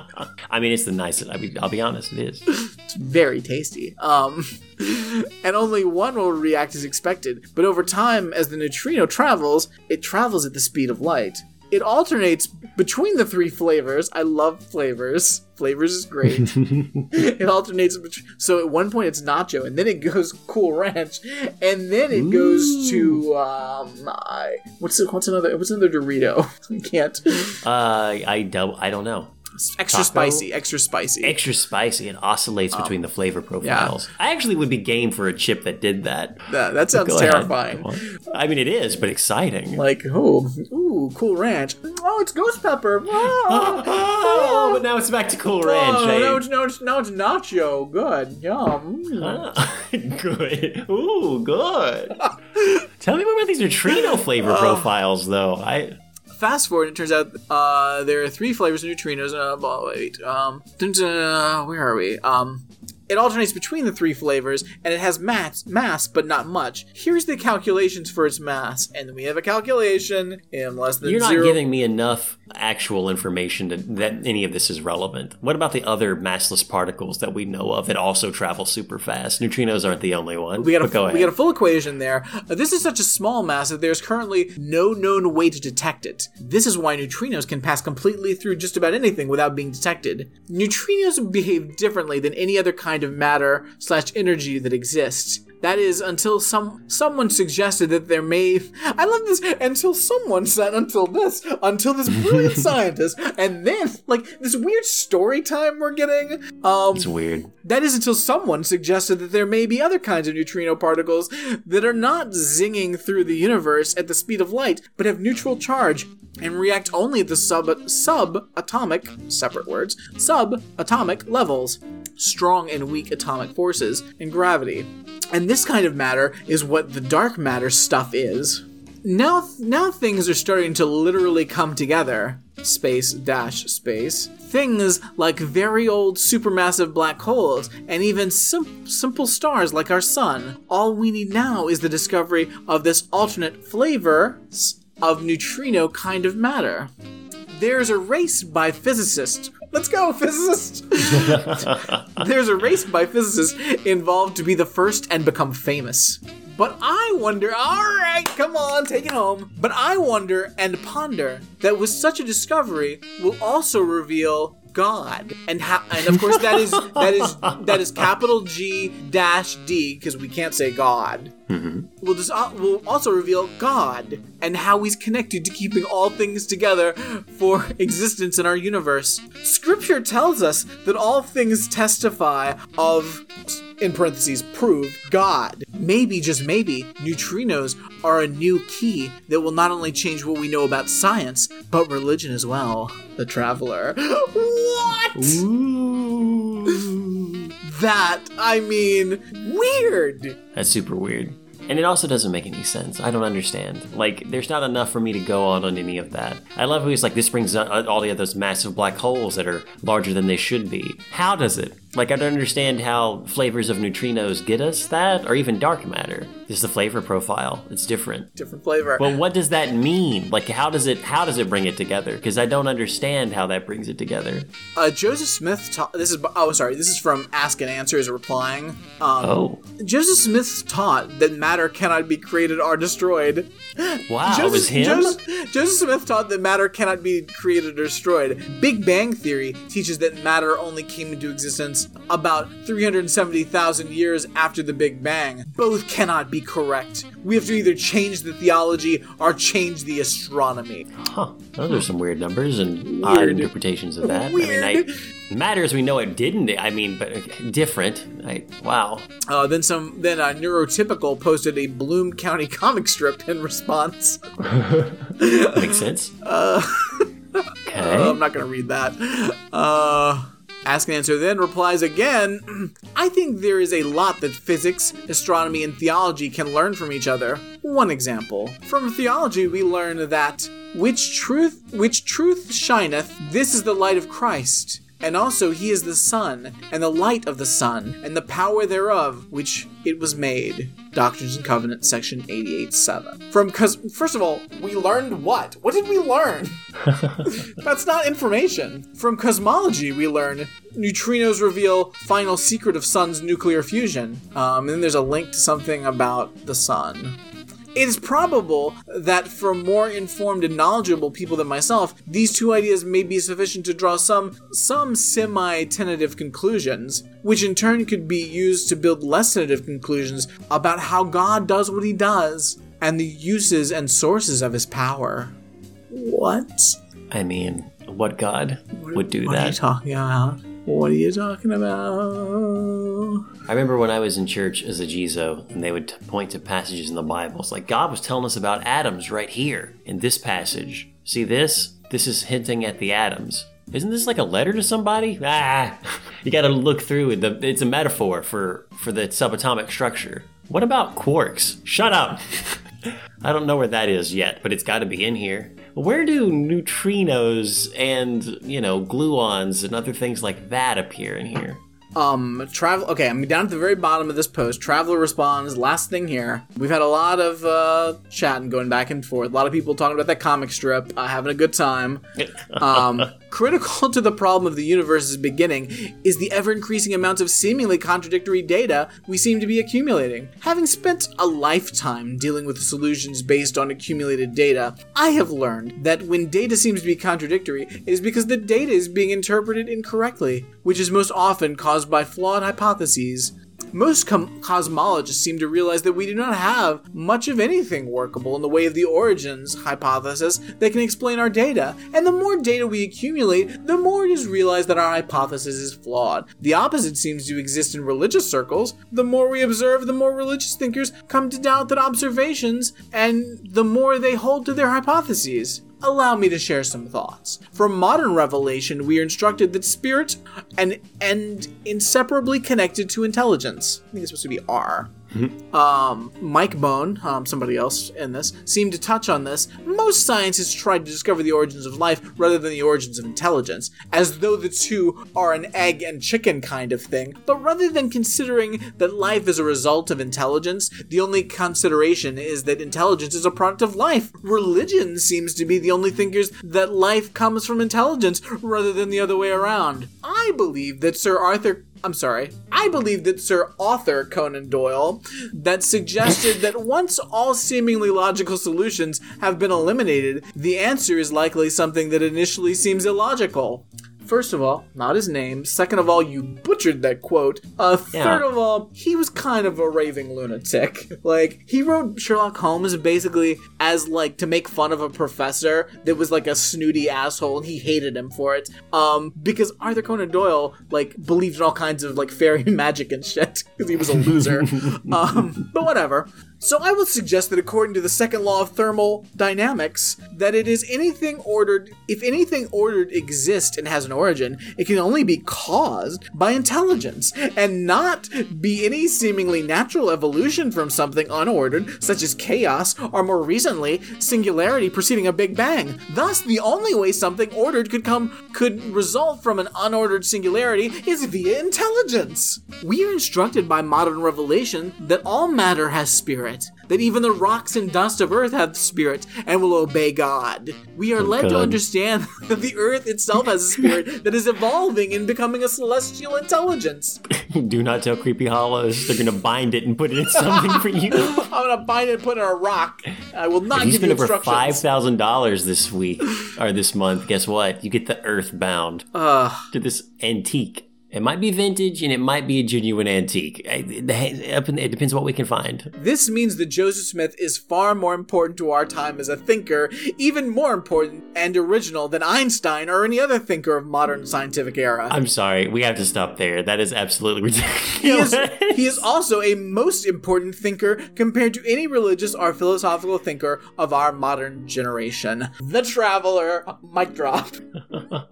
S2: I mean, it's the nicest. I mean, I'll be honest, it is.
S1: It's very tasty. Um, and only one will react as expected. But over time, as the neutrino travels, it travels at the speed of light. It alternates between the three flavors. I love flavors. Flavors is great. (laughs) it alternates. between, So at one point it's nacho, and then it goes Cool Ranch, and then it goes to um, I, what's what's another what's another Dorito? (laughs) I can't.
S2: Uh, I don't. I don't know.
S1: Extra
S2: Taco?
S1: spicy, extra spicy.
S2: extra spicy and oscillates
S1: Um,
S2: between the flavor profiles. I actually would be game for a chip that did that.
S1: that, that (laughs) sounds terrifying.
S2: I mean, it is, but exciting.
S1: Like, oh, ooh, cool ranch. Oh, it's ghost pepper. Oh, (laughs)
S2: oh, but now it's back to Cool Ranch.
S1: oh,
S2: eh?
S1: now, it's, now, it's, now it's nacho. Good. Yum.
S2: Ah, (laughs) good. Ooh, good. Tell me more about these neutrino flavor profiles, though. I
S1: Fast forward, it turns out uh, there are three flavors of neutrinos. Uh, wait, um, dun, where are we? Um, it alternates between the three flavors, and it has mass, mass, but not much. Here's the calculations for its mass, and we have a calculation in less than
S2: you're not
S1: zero.
S2: giving me enough actual information to, that any of this is relevant. What about the other massless particles that we know of that also travel super fast? Neutrinos aren't the only one.
S1: We got, a,
S2: go
S1: we got a full equation there. Uh, this is such a small mass that there's currently no known way to detect it. This is why neutrinos can pass completely through just about anything without being detected. Neutrinos behave differently than any other kind of matter slash energy that exists. That is until some someone suggested that there may I love this until someone said until this until this brilliant (laughs) scientist and then like this weird story time we're getting um
S2: it's weird.
S1: that is until someone suggested that there may be other kinds of neutrino particles that are not zinging through the universe at the speed of light, but have neutral charge and react only at the sub subatomic separate words subatomic levels, strong and weak atomic forces and gravity. And this kind of matter is what the dark matter stuff is. Now, now things are starting to literally come together. Space dash space. Things like very old supermassive black holes and even sim- simple stars like our sun. All we need now is the discovery of this alternate flavor of neutrino kind of matter. There's a race by physicists. Let's go, physicists! (laughs) There's a race by physicists involved to be the first and become famous. But I wonder, alright, come on, take it home. But I wonder and ponder that with such a discovery will also reveal God. And ha- and of course that is that is that is capital G dash D because we can't say God. Will this uh, will also reveal God and how he's connected to keeping all things together for existence in our universe. Scripture tells us that all things testify of in parentheses prove God. Maybe just maybe neutrinos are a new key that will not only change what we know about science but religion as well. The traveler. (gasps) What? That I mean weird.
S2: That's super weird. And it also doesn't make any sense. I don't understand. Like, there's not enough for me to go on on any of that. I love how he's like, this brings all the other those massive black holes that are larger than they should be. How does it? Like, I don't understand how flavors of neutrinos get us that, or even dark matter. It's the flavor profile. It's different.
S1: Different flavor.
S2: But what does that mean? Like, how does it how does it bring it together? Because I don't understand how that brings it together.
S1: Uh, Joseph Smith. Ta- this is oh sorry. This is from Ask and Answer is replying. Um,
S2: Oh,
S1: Joseph Smith taught that matter cannot be created or destroyed.
S2: Wow,
S1: Joseph,
S2: it was him.
S1: Joseph, Joseph Smith taught that matter cannot be created or destroyed. Big Bang Theory teaches that matter only came into existence about 370,000 years after the Big Bang. Both cannot be correct. We have to either change the theology or change the astronomy.
S2: Huh. Those are some weird numbers and odd interpretations of that. I mean, I, matter as we know it didn't. I mean, but uh, different. I, wow.
S1: Uh, then some. Then uh, Neurotypical posted a Bloom County comic strip in response. (laughs)
S2: Makes sense. (laughs) Uh, okay.
S1: I'm not going to read that. Uh, Ask and Answer then replies again I think there is a lot that physics, astronomy, and theology can learn from each other. One example. From theology, we learn that which truth which truth shineth, this is the light of Christ. And also he is the sun, and the light of the sun, and the power thereof, which it was made. Doctrines and Covenants, section 88.7. From cause first of all, we learned what? What did we learn? (laughs) That's not information. From cosmology, we learn neutrinos reveal final secret of sun's nuclear fusion. Um, and then there's a link to something about the sun. It is probable that for more informed and knowledgeable people than myself, these two ideas may be sufficient to draw some some semi-tentative conclusions, which in turn could be used to build less tentative conclusions about how God does what he does and the uses and sources of his power. What?
S2: I mean, what god would do
S1: What are you
S2: that?
S1: talking about? What are you talking about?
S2: I remember when I was in church as a Jizo, and they would t- point to passages in the Bible. It's like God was telling us about atoms right here in this passage. See this? This is hinting at the atoms. Isn't this like a letter to somebody? Ah, (laughs) you got to look through it. It's a metaphor for for the subatomic structure. What about quarks? Shut up. (laughs) I don't know where that is yet, but it's got to be in here. Where do neutrinos and, you know, gluons and other things like that appear in here?
S1: Um, travel. Okay, I'm down at the very bottom of this post. Traveler responds. Last thing here. We've had a lot of uh, chatting going back and forth. A lot of people talking about that comic strip, uh, having a good time. (laughs) Um, critical (laughs) to the problem of the universe's beginning is the ever increasing amounts of seemingly contradictory data we seem to be accumulating. Having spent a lifetime dealing with solutions based on accumulated data, I have learned that when data seems to be contradictory, it is because the data is being interpreted incorrectly, which is most often caused by flawed hypotheses. Most com- cosmologists seem to realize that we do not have much of anything workable in the way of the origins hypothesis that can explain our data, and the more data we accumulate, the more it is realized that our hypothesis is flawed. The opposite seems to exist in religious circles. The more we observe, the more religious thinkers come to doubt that observations, and the more they hold to their hypotheses. Allow me to share some thoughts. From modern revelation, we are instructed that spirit and and inseparably connected to intelligence. I think it's supposed to be R. Um, Mike Bone, um, somebody else in this, seemed to touch on this. Most scientists try to discover the origins of life rather than the origins of intelligence, as though the two are an egg and chicken kind of thing. But rather than considering that life is a result of intelligence, the only consideration is that intelligence is a product of life. Religion seems to be the only thinkers that life comes from intelligence rather than the other way around. I believe that Sir Arthur I'm sorry. I believe that Sir Author Conan Doyle that suggested that (laughs) once all seemingly logical solutions have been eliminated, the answer is likely something that initially seems illogical. First of all, not his name. Second of all, you butchered that quote. Uh,
S2: Yeah.
S1: third of all, he was kind of a raving lunatic. (laughs) Like, he wrote Sherlock Holmes basically as, like, to make fun of a professor that was, like, a snooty asshole, and he hated him for it. Um, because Arthur Conan Doyle, like, believed in all kinds of, like, fairy (laughs) magic and shit, because he was a loser. (laughs) um, but whatever. So I will suggest that according to the second law of thermodynamics, that it is anything ordered, if anything ordered exists and has an origin, it can only be caused by intelligence, and not be any seemingly natural evolution from something unordered, such as chaos, or more recently, singularity preceding a big bang. Thus, the only way something ordered could come could result from an unordered singularity is via intelligence. We are instructed by modern revelation that all matter has spirit, that even the rocks and dust of earth have spirit and will obey God. We are led to understand (laughs) that the earth itself has a spirit (laughs) that is evolving and becoming a celestial intelligence. (laughs)
S2: Do not tell Creepy Hollows. They're gonna bind it and put it in something for you.
S1: I'm gonna bind it and put it in a rock. I will not
S2: If you
S1: give you
S2: spend over five thousand dollars this week or this month, guess what? You get the Earthbound
S1: Ugh.
S2: to this antique. It might be vintage and it might be a genuine antique. It up in- it depends what we can find.
S1: This means that Joseph Smith is far more important to our time as a thinker, even more important and original than Einstein or any other thinker of modern scientific era.
S2: I'm sorry, we have to stop there. That is absolutely (laughs)
S1: he is,
S2: ridiculous.
S1: he is also a most important thinker compared to any religious or philosophical thinker of our modern generation. The Traveler, mic drop. (laughs)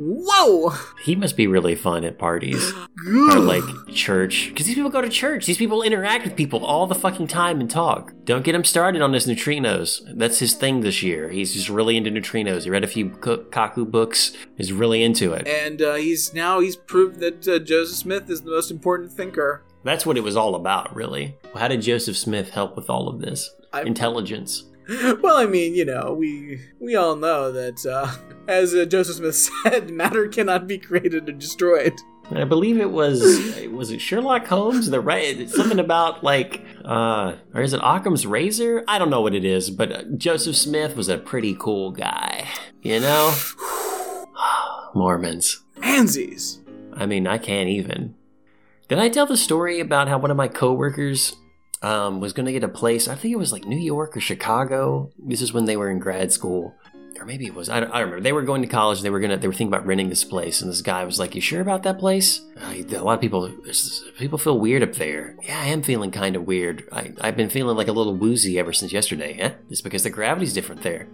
S1: Whoa!
S2: He must be really fun at parties (gasps) or like church because these people go to church. These people interact with people all the fucking time and talk. Don't get him started on his neutrinos. That's his thing this year. He's just really into neutrinos. He read a few Kaku books. Is really into it.
S1: And uh, he's now he's proved that uh, Joseph Smith is the most important thinker.
S2: That's what it was all about, really. How did Joseph Smith help with all of this?
S1: I-
S2: Intelligence. (laughs)
S1: Well, I mean, you know, we we all know that, uh, (laughs) as uh, Joseph Smith (laughs) said, matter cannot be created or destroyed.
S2: I believe it was was it Sherlock Holmes? The right something about like uh or is it Occam's razor? I don't know what it is, but uh, Joseph Smith was a pretty cool guy. You know? (sighs) Mormons.
S1: Mansies.
S2: I mean, I can't even. Did I tell the story about how one of my coworkers um, was going to get a place? I think it was like New York or Chicago. This is when they were in grad school. or maybe it was I don't, I don't remember. They were going to college. They were gonna they were thinking about renting this place, and this guy was like, "You sure about that place? Uh, a lot of people people feel weird up there. Yeah, I am feeling kind of weird. I, I've been feeling like a little woozy ever since yesterday. It's because the gravity's different there.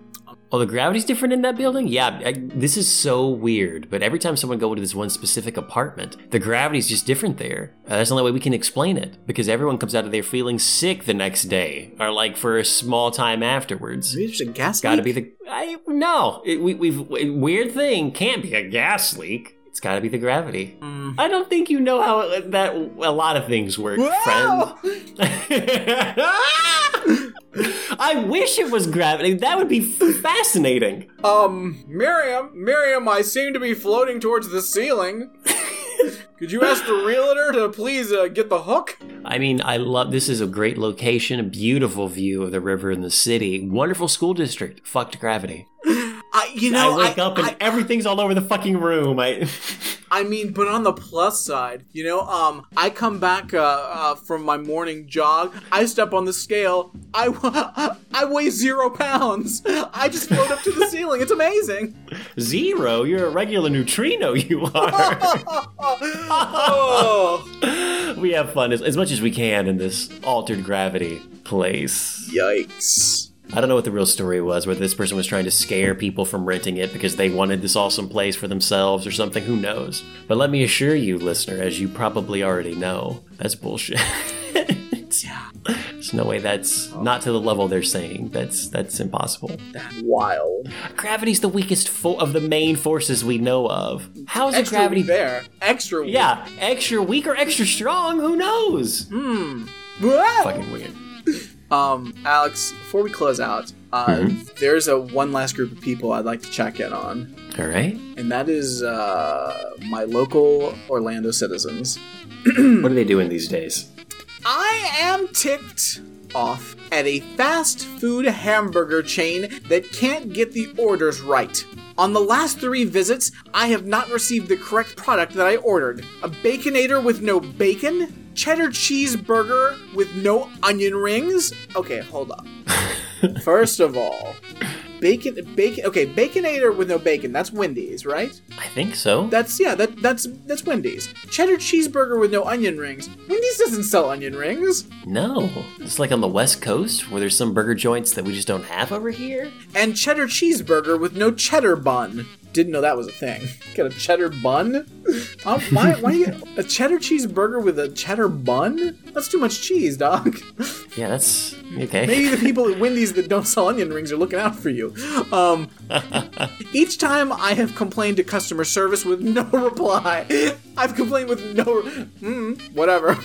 S2: Oh, the gravity's different in that building? Yeah, I, this is so weird. But every time someone go to this one specific apartment, the gravity's just different there. Uh, that's the only way we can explain it. Because everyone comes out of there feeling sick the next day, or like for a small time afterwards.
S1: Maybe there's a gas
S2: Got to
S1: leak?
S2: be the I no. It, we, we've weird thing can't be a gas leak. It's got to be the gravity. I don't think you know how that a lot of things work,
S1: Wow!
S2: friend. (laughs) (laughs) I wish it was gravity. That would be fascinating.
S1: Um, Miriam, Miriam, I seem to be floating towards the ceiling. (laughs) Could you ask the realtor to please uh, get the hook?
S2: I mean, I love this is a great location, a beautiful view of the river and the city, wonderful school district. Fucked gravity.
S1: I, you know,
S2: I wake up and
S1: I,
S2: everything's all over the fucking room. I (laughs)
S1: I mean, but on the plus side, you know, um, I come back uh, uh, from my morning jog. I step on the scale. I, (laughs) I weigh zero pounds. I just float up to the ceiling. It's amazing.
S2: zero. You're a regular neutrino. You are.
S1: Oh, (laughs)
S2: we have fun as, as much as we can in this altered gravity place.
S1: yikes!
S2: I don't know what the real story was, whether this person was trying to scare people from renting it because they wanted this awesome place for themselves or something, who knows. But let me assure you, listener, as you probably already know, that's bullshit. (laughs)
S1: Yeah,
S2: There's no way that's not to the level they're saying. That's that's impossible.
S1: wild.
S2: Gravity's the weakest fo- of the main forces we know of. How is
S1: Extra
S2: gravity
S1: there. Extra. weak.
S2: Yeah, extra weak or extra strong, who knows?
S1: Hmm.
S2: Fucking weird.
S1: Um, Alex, before we close out, uh, there's a one last group of people I'd like to check in on,
S2: All right.
S1: and that is uh, my local Orlando citizens. (clears throat)
S2: What are they doing these days?
S1: I am ticked off at a fast food hamburger chain that can't get the orders right. On the last three visits, I have not received the correct product that I ordered. A baconator with no bacon, cheddar cheeseburger with no onion rings. Okay, hold up. (laughs) First of all, bacon, bacon. Okay, baconator with no bacon. That's Wendy's, right?
S2: I think so.
S1: That's yeah. That that's that's Wendy's. Cheddar cheeseburger with no onion rings. Wendy's doesn't sell onion rings.
S2: no. It's like on the West Coast where there's some burger joints that we just don't have over here.
S1: and cheddar cheeseburger with no cheddar bun. Didn't know that was a thing. (laughs) Get a cheddar bun? Um, why, why do you get a cheddar cheeseburger with a cheddar bun? That's too much cheese, dog. (laughs)
S2: Yeah, that's okay. (laughs)
S1: Maybe the people at Wendy's that don't sell onion rings are looking out for you. Um, each time I have complained to customer service with no reply. I've complained with no, mm, whatever.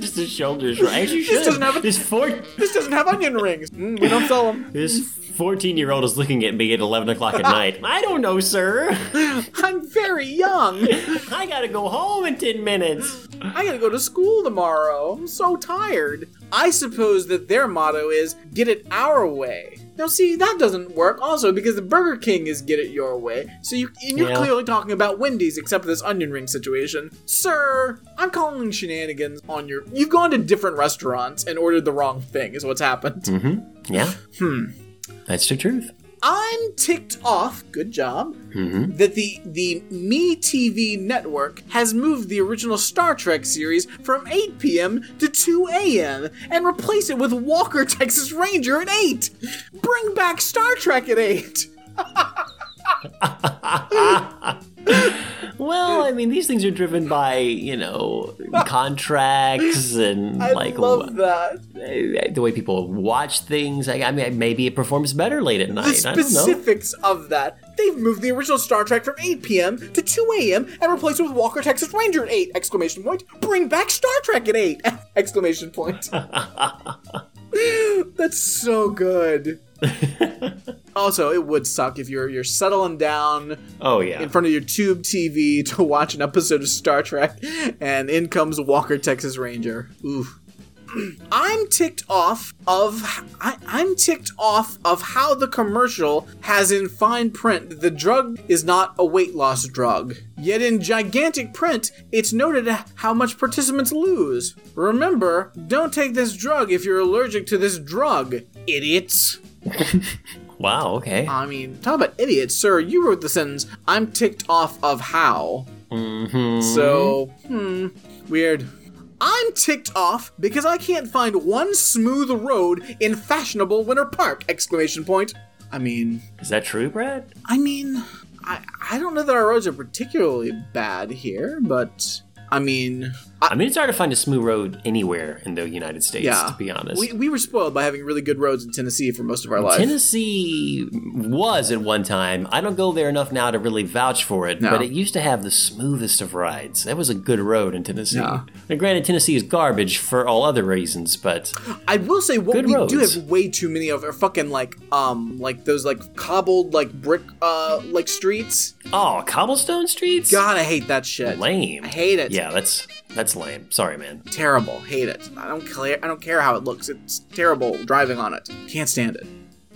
S2: just the shoulders, right? As you should.
S1: doesn't have a-
S2: this four,
S1: This doesn't have onion rings. Mm, we don't sell them.
S2: this fourteen-year-old is looking at me at eleven o'clock at night. I don't know, sir. (laughs)
S1: I'm very young.
S2: I gotta go home in ten minutes.
S1: I gotta go to school tomorrow. I'm so tired. I suppose that their motto is get it our way. Now, see, that doesn't work also because the Burger King is get it your way. So you, and you're
S2: Yeah.
S1: clearly talking about Wendy's, except for this onion ring situation. Sir, I'm calling shenanigans on your. You've gone to different restaurants and ordered the wrong thing, is what's happened.
S2: Yeah. Hmm. That's the truth.
S1: I'm ticked off. Good job. Mm-hmm. That the the MeTV network has moved the original Star Trek series from 8 p.m. to 2 a.m. and replace it with Walker (laughs) Texas Ranger at 8. Bring back Star Trek at 8. (laughs) (laughs)
S2: Well, I mean, these things are driven by you know contracts and (laughs)
S1: I
S2: like
S1: love that.
S2: uh, the way people watch things. I, I mean, maybe it performs better late at
S1: The
S2: night. I don't know.
S1: specifics of that. They've moved the original Star Trek from 8 p.m. to 2 a.m. and replaced it with Walker Texas Ranger at 8! Exclamation point. Bring back Star Trek at 8! (laughs) Exclamation point. (laughs) That's so good. (laughs) also, it would suck if you're you're settling down
S2: Oh yeah.
S1: in front of your tube TV (laughs) to watch an episode of Star Trek, and in comes Walker Texas Ranger. Oof. (clears throat) I'm ticked off of I, I'm ticked off of how the commercial has in fine print that the drug is not a weight loss drug. Yet in gigantic print, it's noted how much participants lose. Remember, don't take this drug if you're allergic to this drug, idiots.
S2: Wow. Okay.
S1: I mean, talk about idiots, sir. You wrote the sentence, I'm ticked off of how.
S2: hmm
S1: So, hmm, weird. I'm ticked off because I can't find one smooth road in fashionable Winter Park! Exclamation point. I mean,
S2: Is that true, Brad?
S1: I mean, I I don't know that our roads are particularly bad here, but I mean,
S2: I mean, it's hard to find a smooth road anywhere in the United States.
S1: yeah.
S2: To be honest.
S1: we, we were spoiled by having really good roads in Tennessee for most of our life.
S2: Tennessee was at one time. I don't go there enough now to really vouch for it,
S1: No.
S2: but it used to have the smoothest of rides. That was a good road in Tennessee. Now, granted, Tennessee is garbage for all other reasons, but
S1: I will say what we do have way too many of are fucking like um like those like cobbled like brick uh like streets.
S2: oh, cobblestone streets.
S1: God, I hate that shit.
S2: lame.
S1: I hate it.
S2: Yeah, that's that's lame. Sorry, man.
S1: terrible. Hate it. I don't care. I don't care how it looks. It's terrible driving on it. Can't stand it.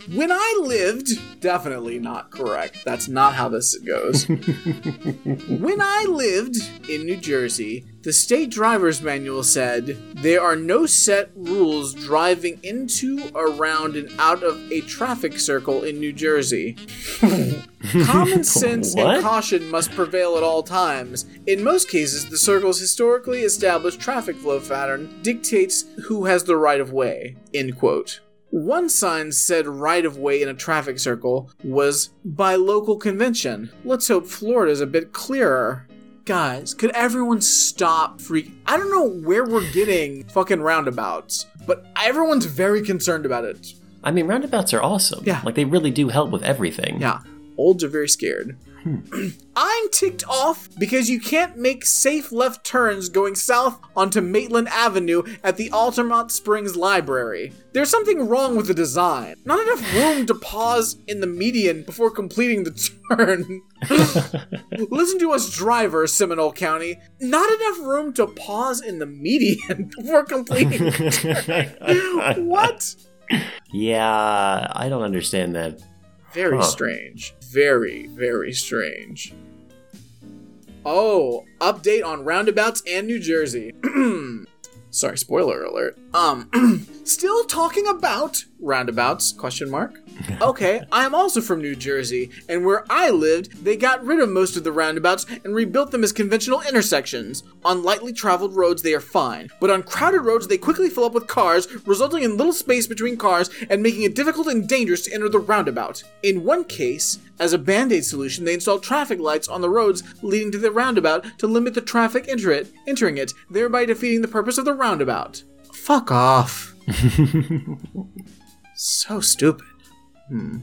S1: When I lived, definitely not correct. That's not how this goes. (laughs) when I lived in New Jersey, the state driver's manual said there are no set rules driving into, around, and out of a traffic circle in New Jersey. (laughs) Common (laughs) sense and caution must prevail at all times. In most cases, the circle's historically established traffic flow pattern dictates who has the right of way. End quote. One sign said right of way in a traffic circle was by local convention. Let's hope Florida's a bit clearer. Guys, could everyone stop freak? I don't know where we're getting (sighs) fucking roundabouts, but everyone's very concerned about it.
S2: I mean, roundabouts are awesome.
S1: Yeah.
S2: like they really do help with everything.
S1: Yeah, olds are very scared. Hmm. I'm ticked off because you can't make safe left turns going south onto Maitland Avenue at the Altamonte Springs Library. There's something wrong with the design. Not enough room to pause in the median before completing the (laughs) turn. (laughs) Listen to us drivers, Seminole County. Not enough room to pause in the median (laughs) before completing the turn. what?
S2: Yeah, I don't understand that.
S1: Very
S2: Huh.
S1: strange. Very, very strange. Oh, update on roundabouts and New Jersey. (clears throat) Sorry, spoiler alert. Um, (clears throat) still talking about roundabouts? Question mark. (laughs) Okay, I am also from New Jersey, and where I lived, they got rid of most of the roundabouts and rebuilt them as conventional intersections. On lightly traveled roads, they are fine, but on crowded roads, they quickly fill up with cars, resulting in little space between cars and making it difficult and dangerous to enter the roundabout. In one case, as a band aid solution, they installed traffic lights on the roads leading to the roundabout to limit the traffic enter it, entering it, thereby defeating the purpose of the roundabout. Fuck off. (laughs) so stupid. Hmm.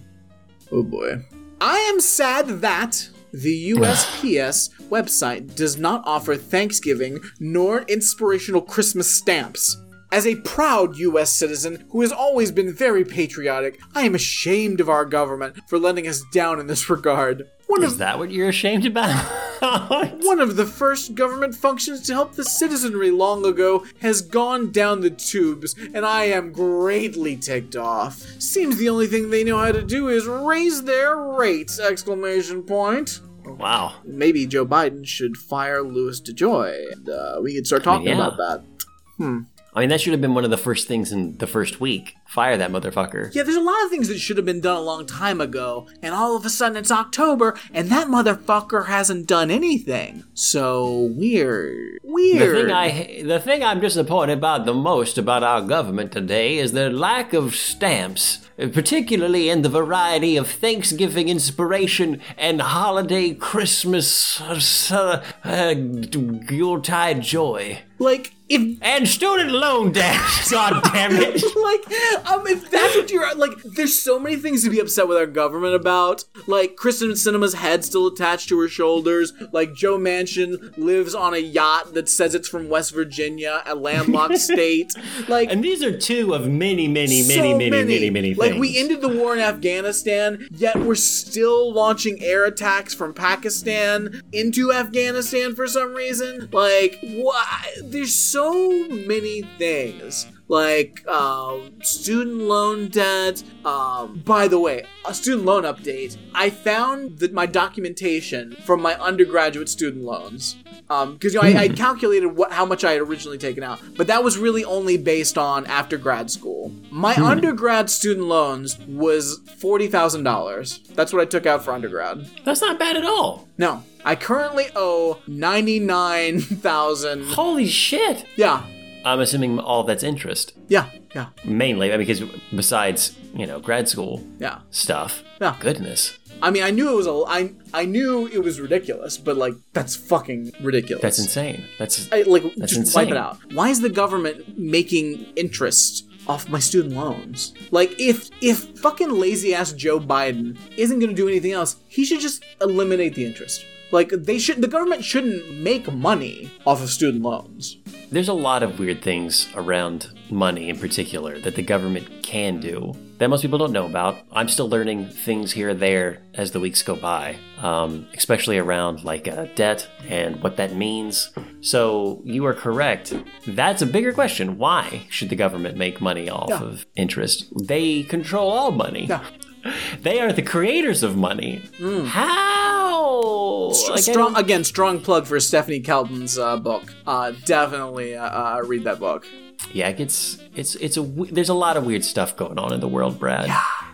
S1: Oh boy. I am sad that the USPS (sighs) website does not offer Thanksgiving nor inspirational Christmas stamps. As a proud US citizen who has always been very patriotic, I am ashamed of our government for letting us down in this regard. One
S2: Is
S1: of
S2: that what you're ashamed about?
S1: one of the first government functions to help the citizenry long ago has gone down the tubes, and I am greatly ticked off. Seems the only thing they know how to do is raise their rates! Exclamation point.
S2: wow.
S1: Maybe Joe Biden should fire Louis DeJoy, and uh, we could start talking
S2: yeah.
S1: about that.
S2: I mean, that should have been one of the first things in the first week. Fire that motherfucker.
S1: Yeah, there's a lot of things that should have been done a long time ago, and all of a sudden it's October, and that motherfucker hasn't done anything. So weird. Weird.
S2: The thing I the thing I'm disappointed about the most about our government today is the lack of stamps, particularly in the variety of Thanksgiving inspiration and holiday Christmas uh, uh, Yuletide joy
S1: like, if
S2: and student loan debt. (laughs) God damn it! (laughs)
S1: like um if that's what you're like there's so many things to be upset with our government about like Kyrsten Sinema's head still attached to her shoulders like joe manchin lives on a yacht that says it's from west virginia a landlocked (laughs) state like
S2: And these are two of many, many,
S1: so
S2: many, many, many, many things.
S1: Like we ended the war in Afghanistan, yet we're still launching air attacks from Pakistan into Afghanistan for some reason. Like, why? There's so many things like um, student loan debt. Um, by the way, a student loan update. I found that my documentation from my undergraduate student loans. Because you know, I, I calculated what how much I had originally taken out, but that was really only based on after grad school. My undergrad student loans was forty thousand dollars. That's what I took out for undergrad.
S2: That's not bad at all.
S1: No, I currently owe ninety nine thousand.
S2: Holy shit!
S1: Yeah,
S2: I'm assuming all that's interest.
S1: yeah, yeah,
S2: Mainly, I mean, because besides, you know, grad school
S1: yeah.
S2: stuff.
S1: Yeah.
S2: Goodness.
S1: I mean, I knew it was a. I I knew it was ridiculous, but like that's fucking ridiculous.
S2: That's insane. That's
S1: I, like
S2: That's
S1: just wipe it out. Why is the government making interest off my student loans? Like if if fucking lazy ass Joe Biden isn't going to do anything else, he should just eliminate the interest. Like they should the government shouldn't make money off of student loans.
S2: There's a lot of weird things around money in particular that the government can do that most people don't know about. I'm still learning things here or there as the weeks go by, um, especially around like uh, debt and what that means. So you are correct. That's a bigger question. Why should the government make money off
S1: Yeah.
S2: of interest? They control all money.
S1: Yeah.
S2: They are the creators of money. How? Like,
S1: strong again, strong plug for Stephanie Kelton's uh, book. Uh, definitely uh, uh, read that book.
S2: Yeah, it gets it's it's a there's a lot of weird stuff going on in the world, Brad.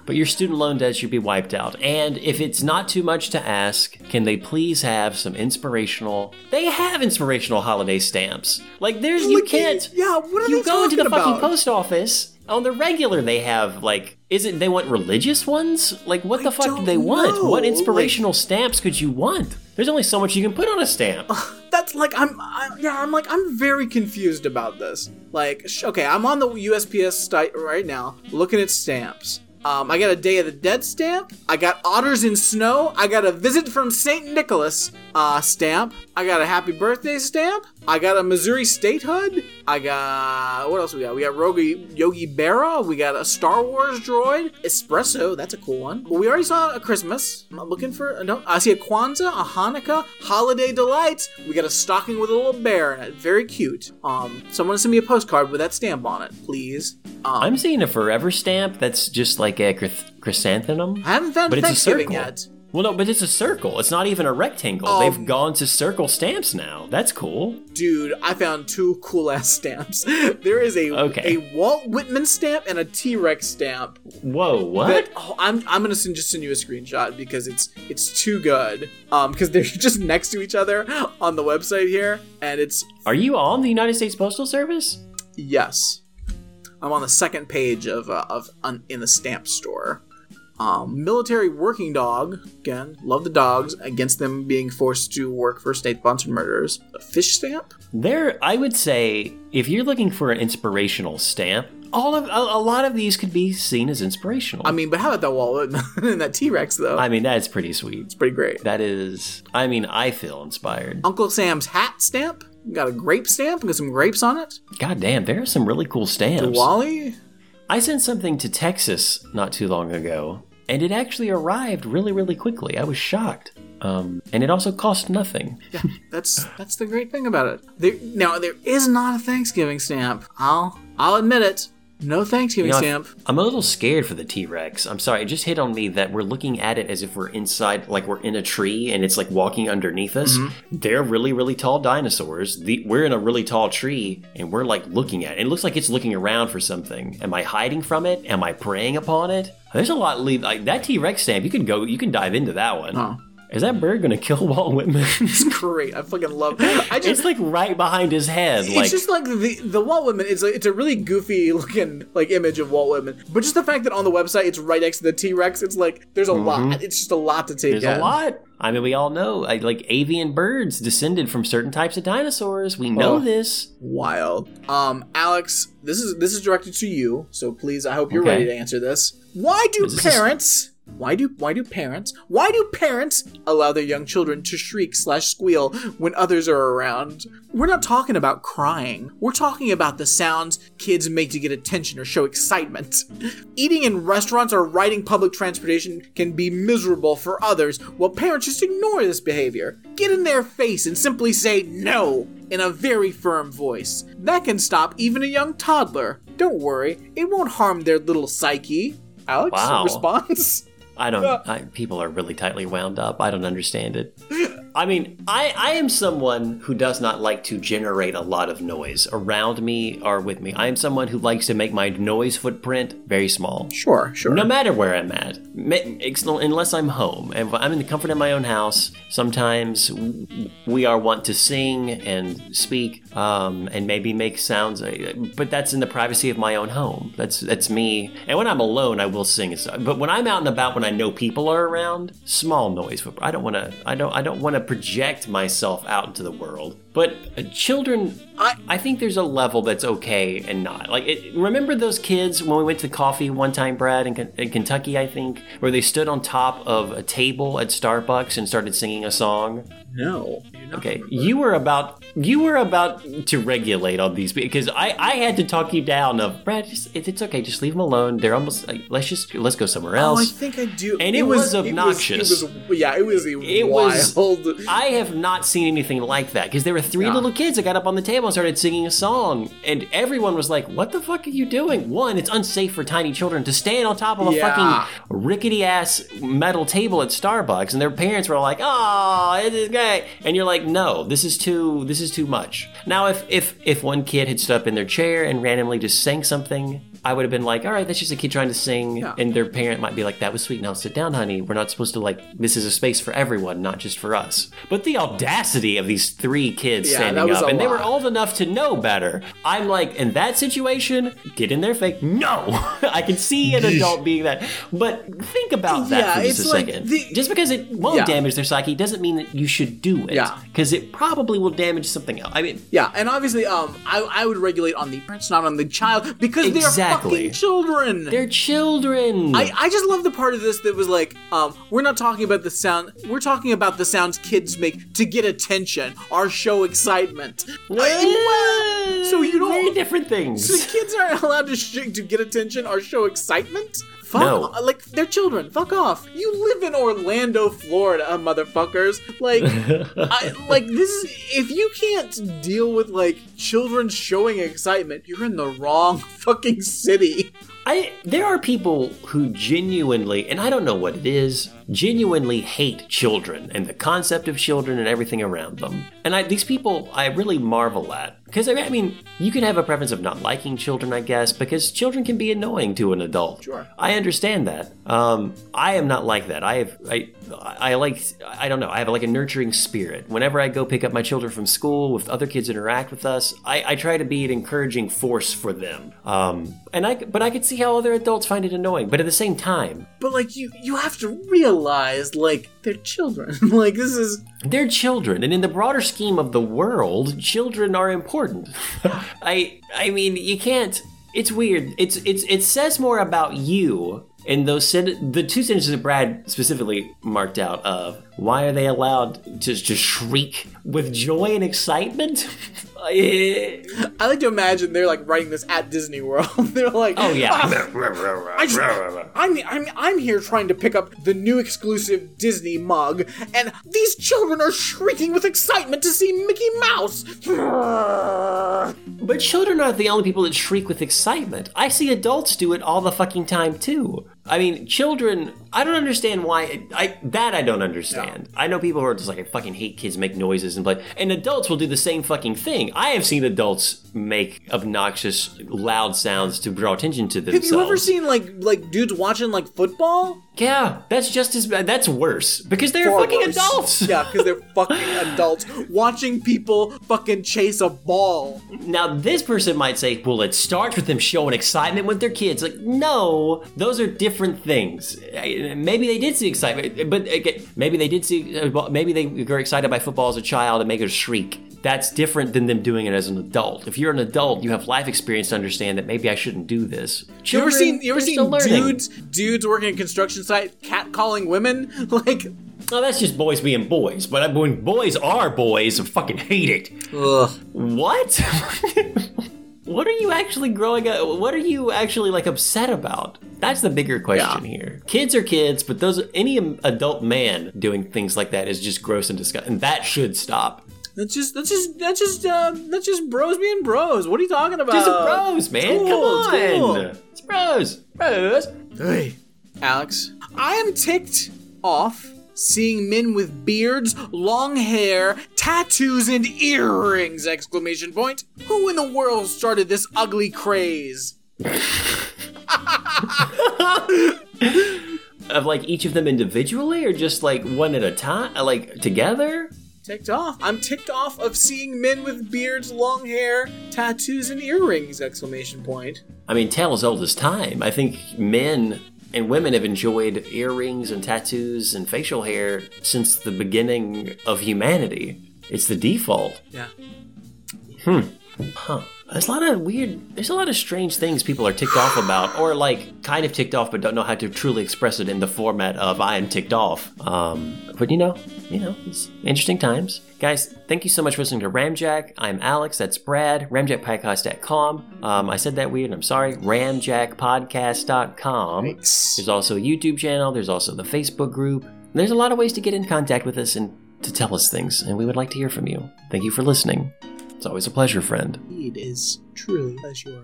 S2: But your student loan debt should be wiped out. And if it's not too much to ask, can they please have some inspirational? They have inspirational holiday stamps. Like there's you can't.
S1: yeah, what are
S2: you go into the fucking post office on the regular. They have like, is it they want religious ones? Like what the fuck do they want?
S1: know.
S2: What
S1: Like-
S2: inspirational stamps could you want? There's only so much you can put on a stamp.
S1: That's like I'm, I, yeah, I'm like I'm very confused about this. Like, sh- okay, I'm on the USPS site right now, looking at stamps. Um, I got a Day of the Dead stamp. I got Otters in Snow. I got a Visit from Saint Nicholas uh, stamp. I got a Happy Birthday stamp. I got a Missouri Statehood. I got what else we got? We got Rogi, Yogi Berra. We got a Star Wars droid. Espresso. That's a cool one. Well, we already saw a Christmas. I'm looking for no. I see a Kwanzaa, a Hanukkah, Holiday Delights. We got a stocking with a little bear in it. Very cute. Um, someone send me a postcard with that stamp on it, please. Um,
S2: I'm seeing a forever stamp that's just like a chrysanthemum.
S1: I haven't found
S2: but it's a
S1: Thanksgiving yet.
S2: Well, no, but it's a circle. It's not even a rectangle.
S1: Um,
S2: They've gone to circle stamps now. That's cool.
S1: Dude, I found two cool ass stamps. (laughs) There is a
S2: Okay.
S1: a Walt Whitman stamp and a T Rex stamp.
S2: Whoa, what?
S1: That, oh, I'm I'm gonna send, just send you a screenshot because it's it's too good. Um, because they're (laughs) just next to each other on the website here, and it's
S2: Are you on the United States Postal Service?
S1: yes. I'm on the second page of uh, of un, in the stamp store. Um, military working dog again. Love the dogs. Against them being forced to work for state-sponsored murders. A fish stamp.
S2: There, I would say, if you're looking for an inspirational stamp, all of a, a lot of these could be seen as inspirational.
S1: I mean, but how about that Whitman (laughs) and that T Rex though?
S2: I mean, that's pretty sweet.
S1: It's pretty great.
S2: That is, I mean, I feel inspired.
S1: Uncle Sam's hat stamp. Got a grape stamp. Got some grapes on it.
S2: God damn, there are some really cool stamps.
S1: Wally.
S2: I sent something to Texas not too long ago, and it actually arrived really, really quickly. I was shocked. Um, and it also cost nothing.
S1: Yeah, that's that's the great thing about it. There, now there is not a Thanksgiving stamp. I'll I'll admit it. No Thanksgiving
S2: You know,
S1: stamp.
S2: I'm a little scared for the T Rex. I'm sorry, it just hit on me that we're looking at it as if we're inside, like we're in a tree and it's like walking underneath us.
S1: Mm-hmm.
S2: They're really, really tall dinosaurs. The, we're in a really tall tree and we're like looking at it. It looks like it's looking around for something. Am I hiding from it? Am I preying upon it? There's a lot. Leave like that T Rex stamp. You can go. You can dive into that one.
S1: Oh.
S2: Is that bird gonna kill Walt Whitman? (laughs)
S1: It's great. I fucking love. I just.
S2: it's like right behind his head.
S1: it's
S2: like
S1: just like the the Walt Whitman. It's like it's a really goofy looking like image of Walt Whitman, but just the fact that on the website it's right next to the T Rex. It's like there's a lot. It's just a lot to take.
S2: Mm-hmm. There's
S1: in.
S2: a lot. I mean, we all know, like avian birds descended from certain types of dinosaurs. We know
S1: Oh.
S2: this.
S1: Wild. Um, Alex, this is this is directed to you, so please, I hope you're
S2: Okay.
S1: ready to answer this. Why do parents Why do why do parents why do parents allow their young children to shriek slash squeal when others are around? We're not talking about crying. We're talking about the sounds kids make to get attention or show excitement. Eating in restaurants or riding public transportation can be miserable for others, while parents just ignore this behavior. Get in their face and simply say no in a very firm voice. That can stop even a young toddler. Don't worry, it won't harm their little psyche. Alex,
S2: Wow.
S1: response?
S2: I don't. I, people are really tightly wound up. I don't understand it. (laughs) I mean, I, I am someone who does not like to generate a lot of noise around me or with me. I am someone who likes to make my noise footprint very small.
S1: Sure, sure.
S2: No matter where I'm at, unless I'm home and I'm in the comfort of my own house. Sometimes we are want to sing and speak, um, and maybe make sounds, but that's in the privacy of my own home. That's that's me. And when I'm alone, I will sing. But when I'm out and about, when I know people are around, small noise. footprint. I don't want to. I don't. I don't want to project myself out into the world. But uh, children,
S1: I-
S2: I think there's a level that's okay and not. Like, it, remember those kids when we went to coffee one time, Brad, in, in Kentucky, I think, where they stood on top of a table at Starbucks and started singing a song?
S1: no.
S2: Okay, you were about you were about to regulate on these because I I had to talk you down of Brad. Just, it, it's okay, just leave them alone. They're almost like, let's just let's go somewhere else.
S1: Oh, I think I do.
S2: And it was obnoxious.
S1: It was, yeah, it was a
S2: It was-
S1: wild.
S2: I have not seen anything like that because there were three
S1: Yeah.
S2: little kids that got up on the table and started singing a song, and everyone was like, "What the fuck are you doing?" One, it's unsafe for tiny children to stand on top of a
S1: Yeah.
S2: fucking rickety ass metal table at Starbucks, and their parents were like, "Oh, it is great," and you're like, "No, this is too this is too much." Now, if if if one kid had stood up in their chair and randomly just sang something. I would have been like, all right, that's just a kid trying to sing.
S1: Yeah.
S2: And their parent might be like, that was sweet. Now sit down, honey. We're not supposed to, like, this is a space for everyone, not just for us. But the audacity of these three kids
S1: Yeah,
S2: standing up,
S1: a
S2: and they were old enough to know better. I'm like, in that situation, get in their face. No! (laughs) I can see an adult being that. But think about that
S1: Yeah,
S2: for just a
S1: like
S2: second.
S1: the-
S2: just because it won't
S1: Yeah.
S2: damage their psyche doesn't mean that you should do it.
S1: Yeah.
S2: Because it probably will damage something else. I mean,
S1: Yeah, and obviously, um, I, I would regulate on the parents, not on the child, because they're
S2: Exactly.
S1: fucking children.
S2: they're children.
S1: I, I just love the part of this that was like, um, we're not talking about the sound, we're talking about the sounds kids make to get attention or show excitement. I- so you don't.
S2: Very different things.
S1: So kids aren't (laughs) allowed to sh- to get attention or show excitement. Fuck,
S2: No.
S1: o- like they're children. Fuck off. You live in Orlando, Florida, motherfuckers. Like, (laughs) I, like this is if you can't deal with like children showing excitement, you're in the wrong (laughs) fucking city.
S2: I there are people who genuinely, and I don't know what it is, genuinely hate children and the concept of children and everything around them. And I, these people, I really marvel at because I mean, you can have a preference of not liking children, I guess, because children can be annoying to an adult.
S1: Sure.
S2: I understand that. Um, I am not like that. I have, I, I like, I don't know. I have like a nurturing spirit. Whenever I go pick up my children from school, with other kids interact with us, I, I try to be an encouraging force for them. Um, and I, but I could see how other adults find it annoying. But at the same time,
S1: But like you, you have to realize like they're children. (laughs) like this is
S2: They're children, and in the broader scheme of the world, children are important. (laughs) I I mean, you can't. It's weird. It's it's it says more about you and those sen- the two sentences that Brad specifically marked out of why are they allowed to to shriek with joy and excitement? (laughs) Oh, I-
S1: I like to imagine they're like writing this at Disney World. (laughs) they're like,
S2: oh yeah.
S1: Ah, I just, (laughs) I'm, I'm, I'm here trying to pick up the new exclusive Disney mug, and these children are shrieking with excitement to see Mickey Mouse. (laughs)
S2: But children aren't the only people that shriek with excitement. I see adults do it all the fucking time too. I mean, children. I don't understand why. I that I don't understand. I know people who are just like I fucking hate kids make noises and play, and adults will do the same fucking thing. I have seen adults make obnoxious, loud sounds to draw attention to themselves.
S1: Have you ever seen like like dudes watching like football?
S2: Yeah, that's just as bad. That's worse because they're
S1: Far
S2: fucking
S1: worse.
S2: adults.
S1: Yeah, because they're fucking (laughs) adults watching people fucking chase a ball.
S2: Now, this person might say, well, it starts with them showing excitement with their kids. Like, no, those are different things. Maybe they did see excitement, but again, maybe they did see, uh, maybe they were excited by football as a child and make a shriek. That's different than them doing it as an adult. If you're an adult, you have life experience to understand that maybe I shouldn't do this.
S1: You ever seen you ever seen dudes dudes working a construction site catcalling women? (laughs) Like
S2: Oh, that's just boys being boys. But when boys are boys, I fucking hate it.
S1: ugh.
S2: What? (laughs) what are you actually growing up? What are you actually like upset about? That's the bigger question here. Kids are kids, but those any adult man doing things like that is just gross and disgusting. And that should stop.
S1: That's just that's just that's just uh, that's just bros being bros. What are you talking about?
S2: Just bros, man.
S1: cool,
S2: Come
S1: it's
S2: on.
S1: cool.
S2: It's bros. Bros.
S1: Hey, Alex, I am ticked off seeing men with beards, long hair, tattoos, and earrings! Exclamation point. Who in the world started this ugly craze? (laughs)
S2: Of like each of them individually, or just like one at a time, like together?
S1: Ticked off. I'm ticked off of seeing men with beards, long hair, tattoos, and earrings! Exclamation point.
S2: I mean, tale as old as time. I think men and women have enjoyed earrings and tattoos and facial hair since the beginning of humanity. It's the default.
S1: Yeah. Hmm.
S2: Huh. There's a lot of weird, there's a lot of strange things people are ticked off about, or like kind of ticked off but don't know how to truly express it in the format of I am ticked off. Um, but you know, you know, it's interesting times. Guys, thank you so much for listening to Ramjack. I'm Alex, that's Brad, ramjackpodcast.com. Um, I said that weird, I'm sorry. Ramjackpodcast.com.
S1: Thanks.
S2: There's also a YouTube channel, there's also the Facebook group. There's a lot of ways to get in contact with us and to tell us things, and we would like to hear from you. Thank you for listening. It's always a pleasure, friend.
S1: It is truly you are.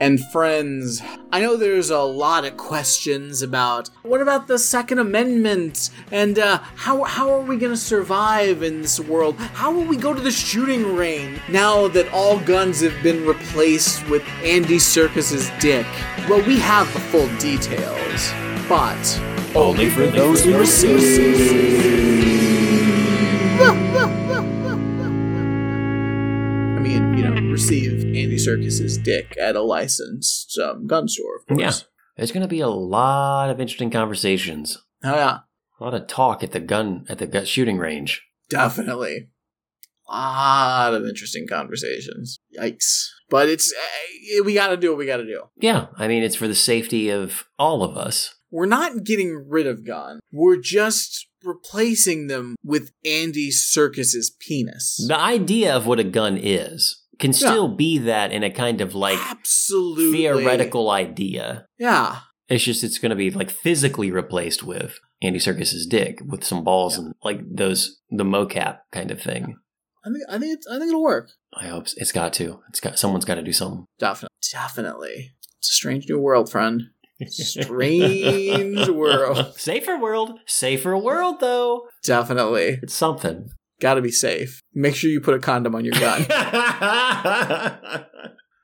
S1: And friends, I know there's a lot of questions about what about the Second Amendment and uh, how how are we gonna survive in this world? How will we go to the shooting range now that all guns have been replaced with Andy Serkis's dick? Well, we have the full details, but
S2: Only for those who
S1: I receive Andy Serkis's dick at a licensed um, gun store, of course.
S2: Yeah. There's going to be a lot of interesting conversations.
S1: Oh yeah,
S2: A lot of talk at the gun at the gun shooting range.
S1: definitely. A lot of interesting conversations. Yikes! But it's eh, we got to do what we got to do.
S2: Yeah, I mean it's for the safety of all of us.
S1: We're not getting rid of gun. We're just replacing them with Andy Serkis's penis.
S2: The idea of what a gun is can still be that in a kind of like
S1: Absolutely
S2: theoretical idea.
S1: Yeah.
S2: It's just it's going to be like physically replaced with Andy Serkis's dick with some balls and like those the mocap kind of thing.
S1: I think I think it's, I think it'll work.
S2: I hope s- it's got to. It's got someone's got to do something.
S1: Definitely. Definitely. It's a strange new world, friend. Strange (laughs) world.
S2: Safer world, safer world though.
S1: Definitely.
S2: It's something.
S1: Gotta be safe. Make sure you put a condom on your gun. (laughs)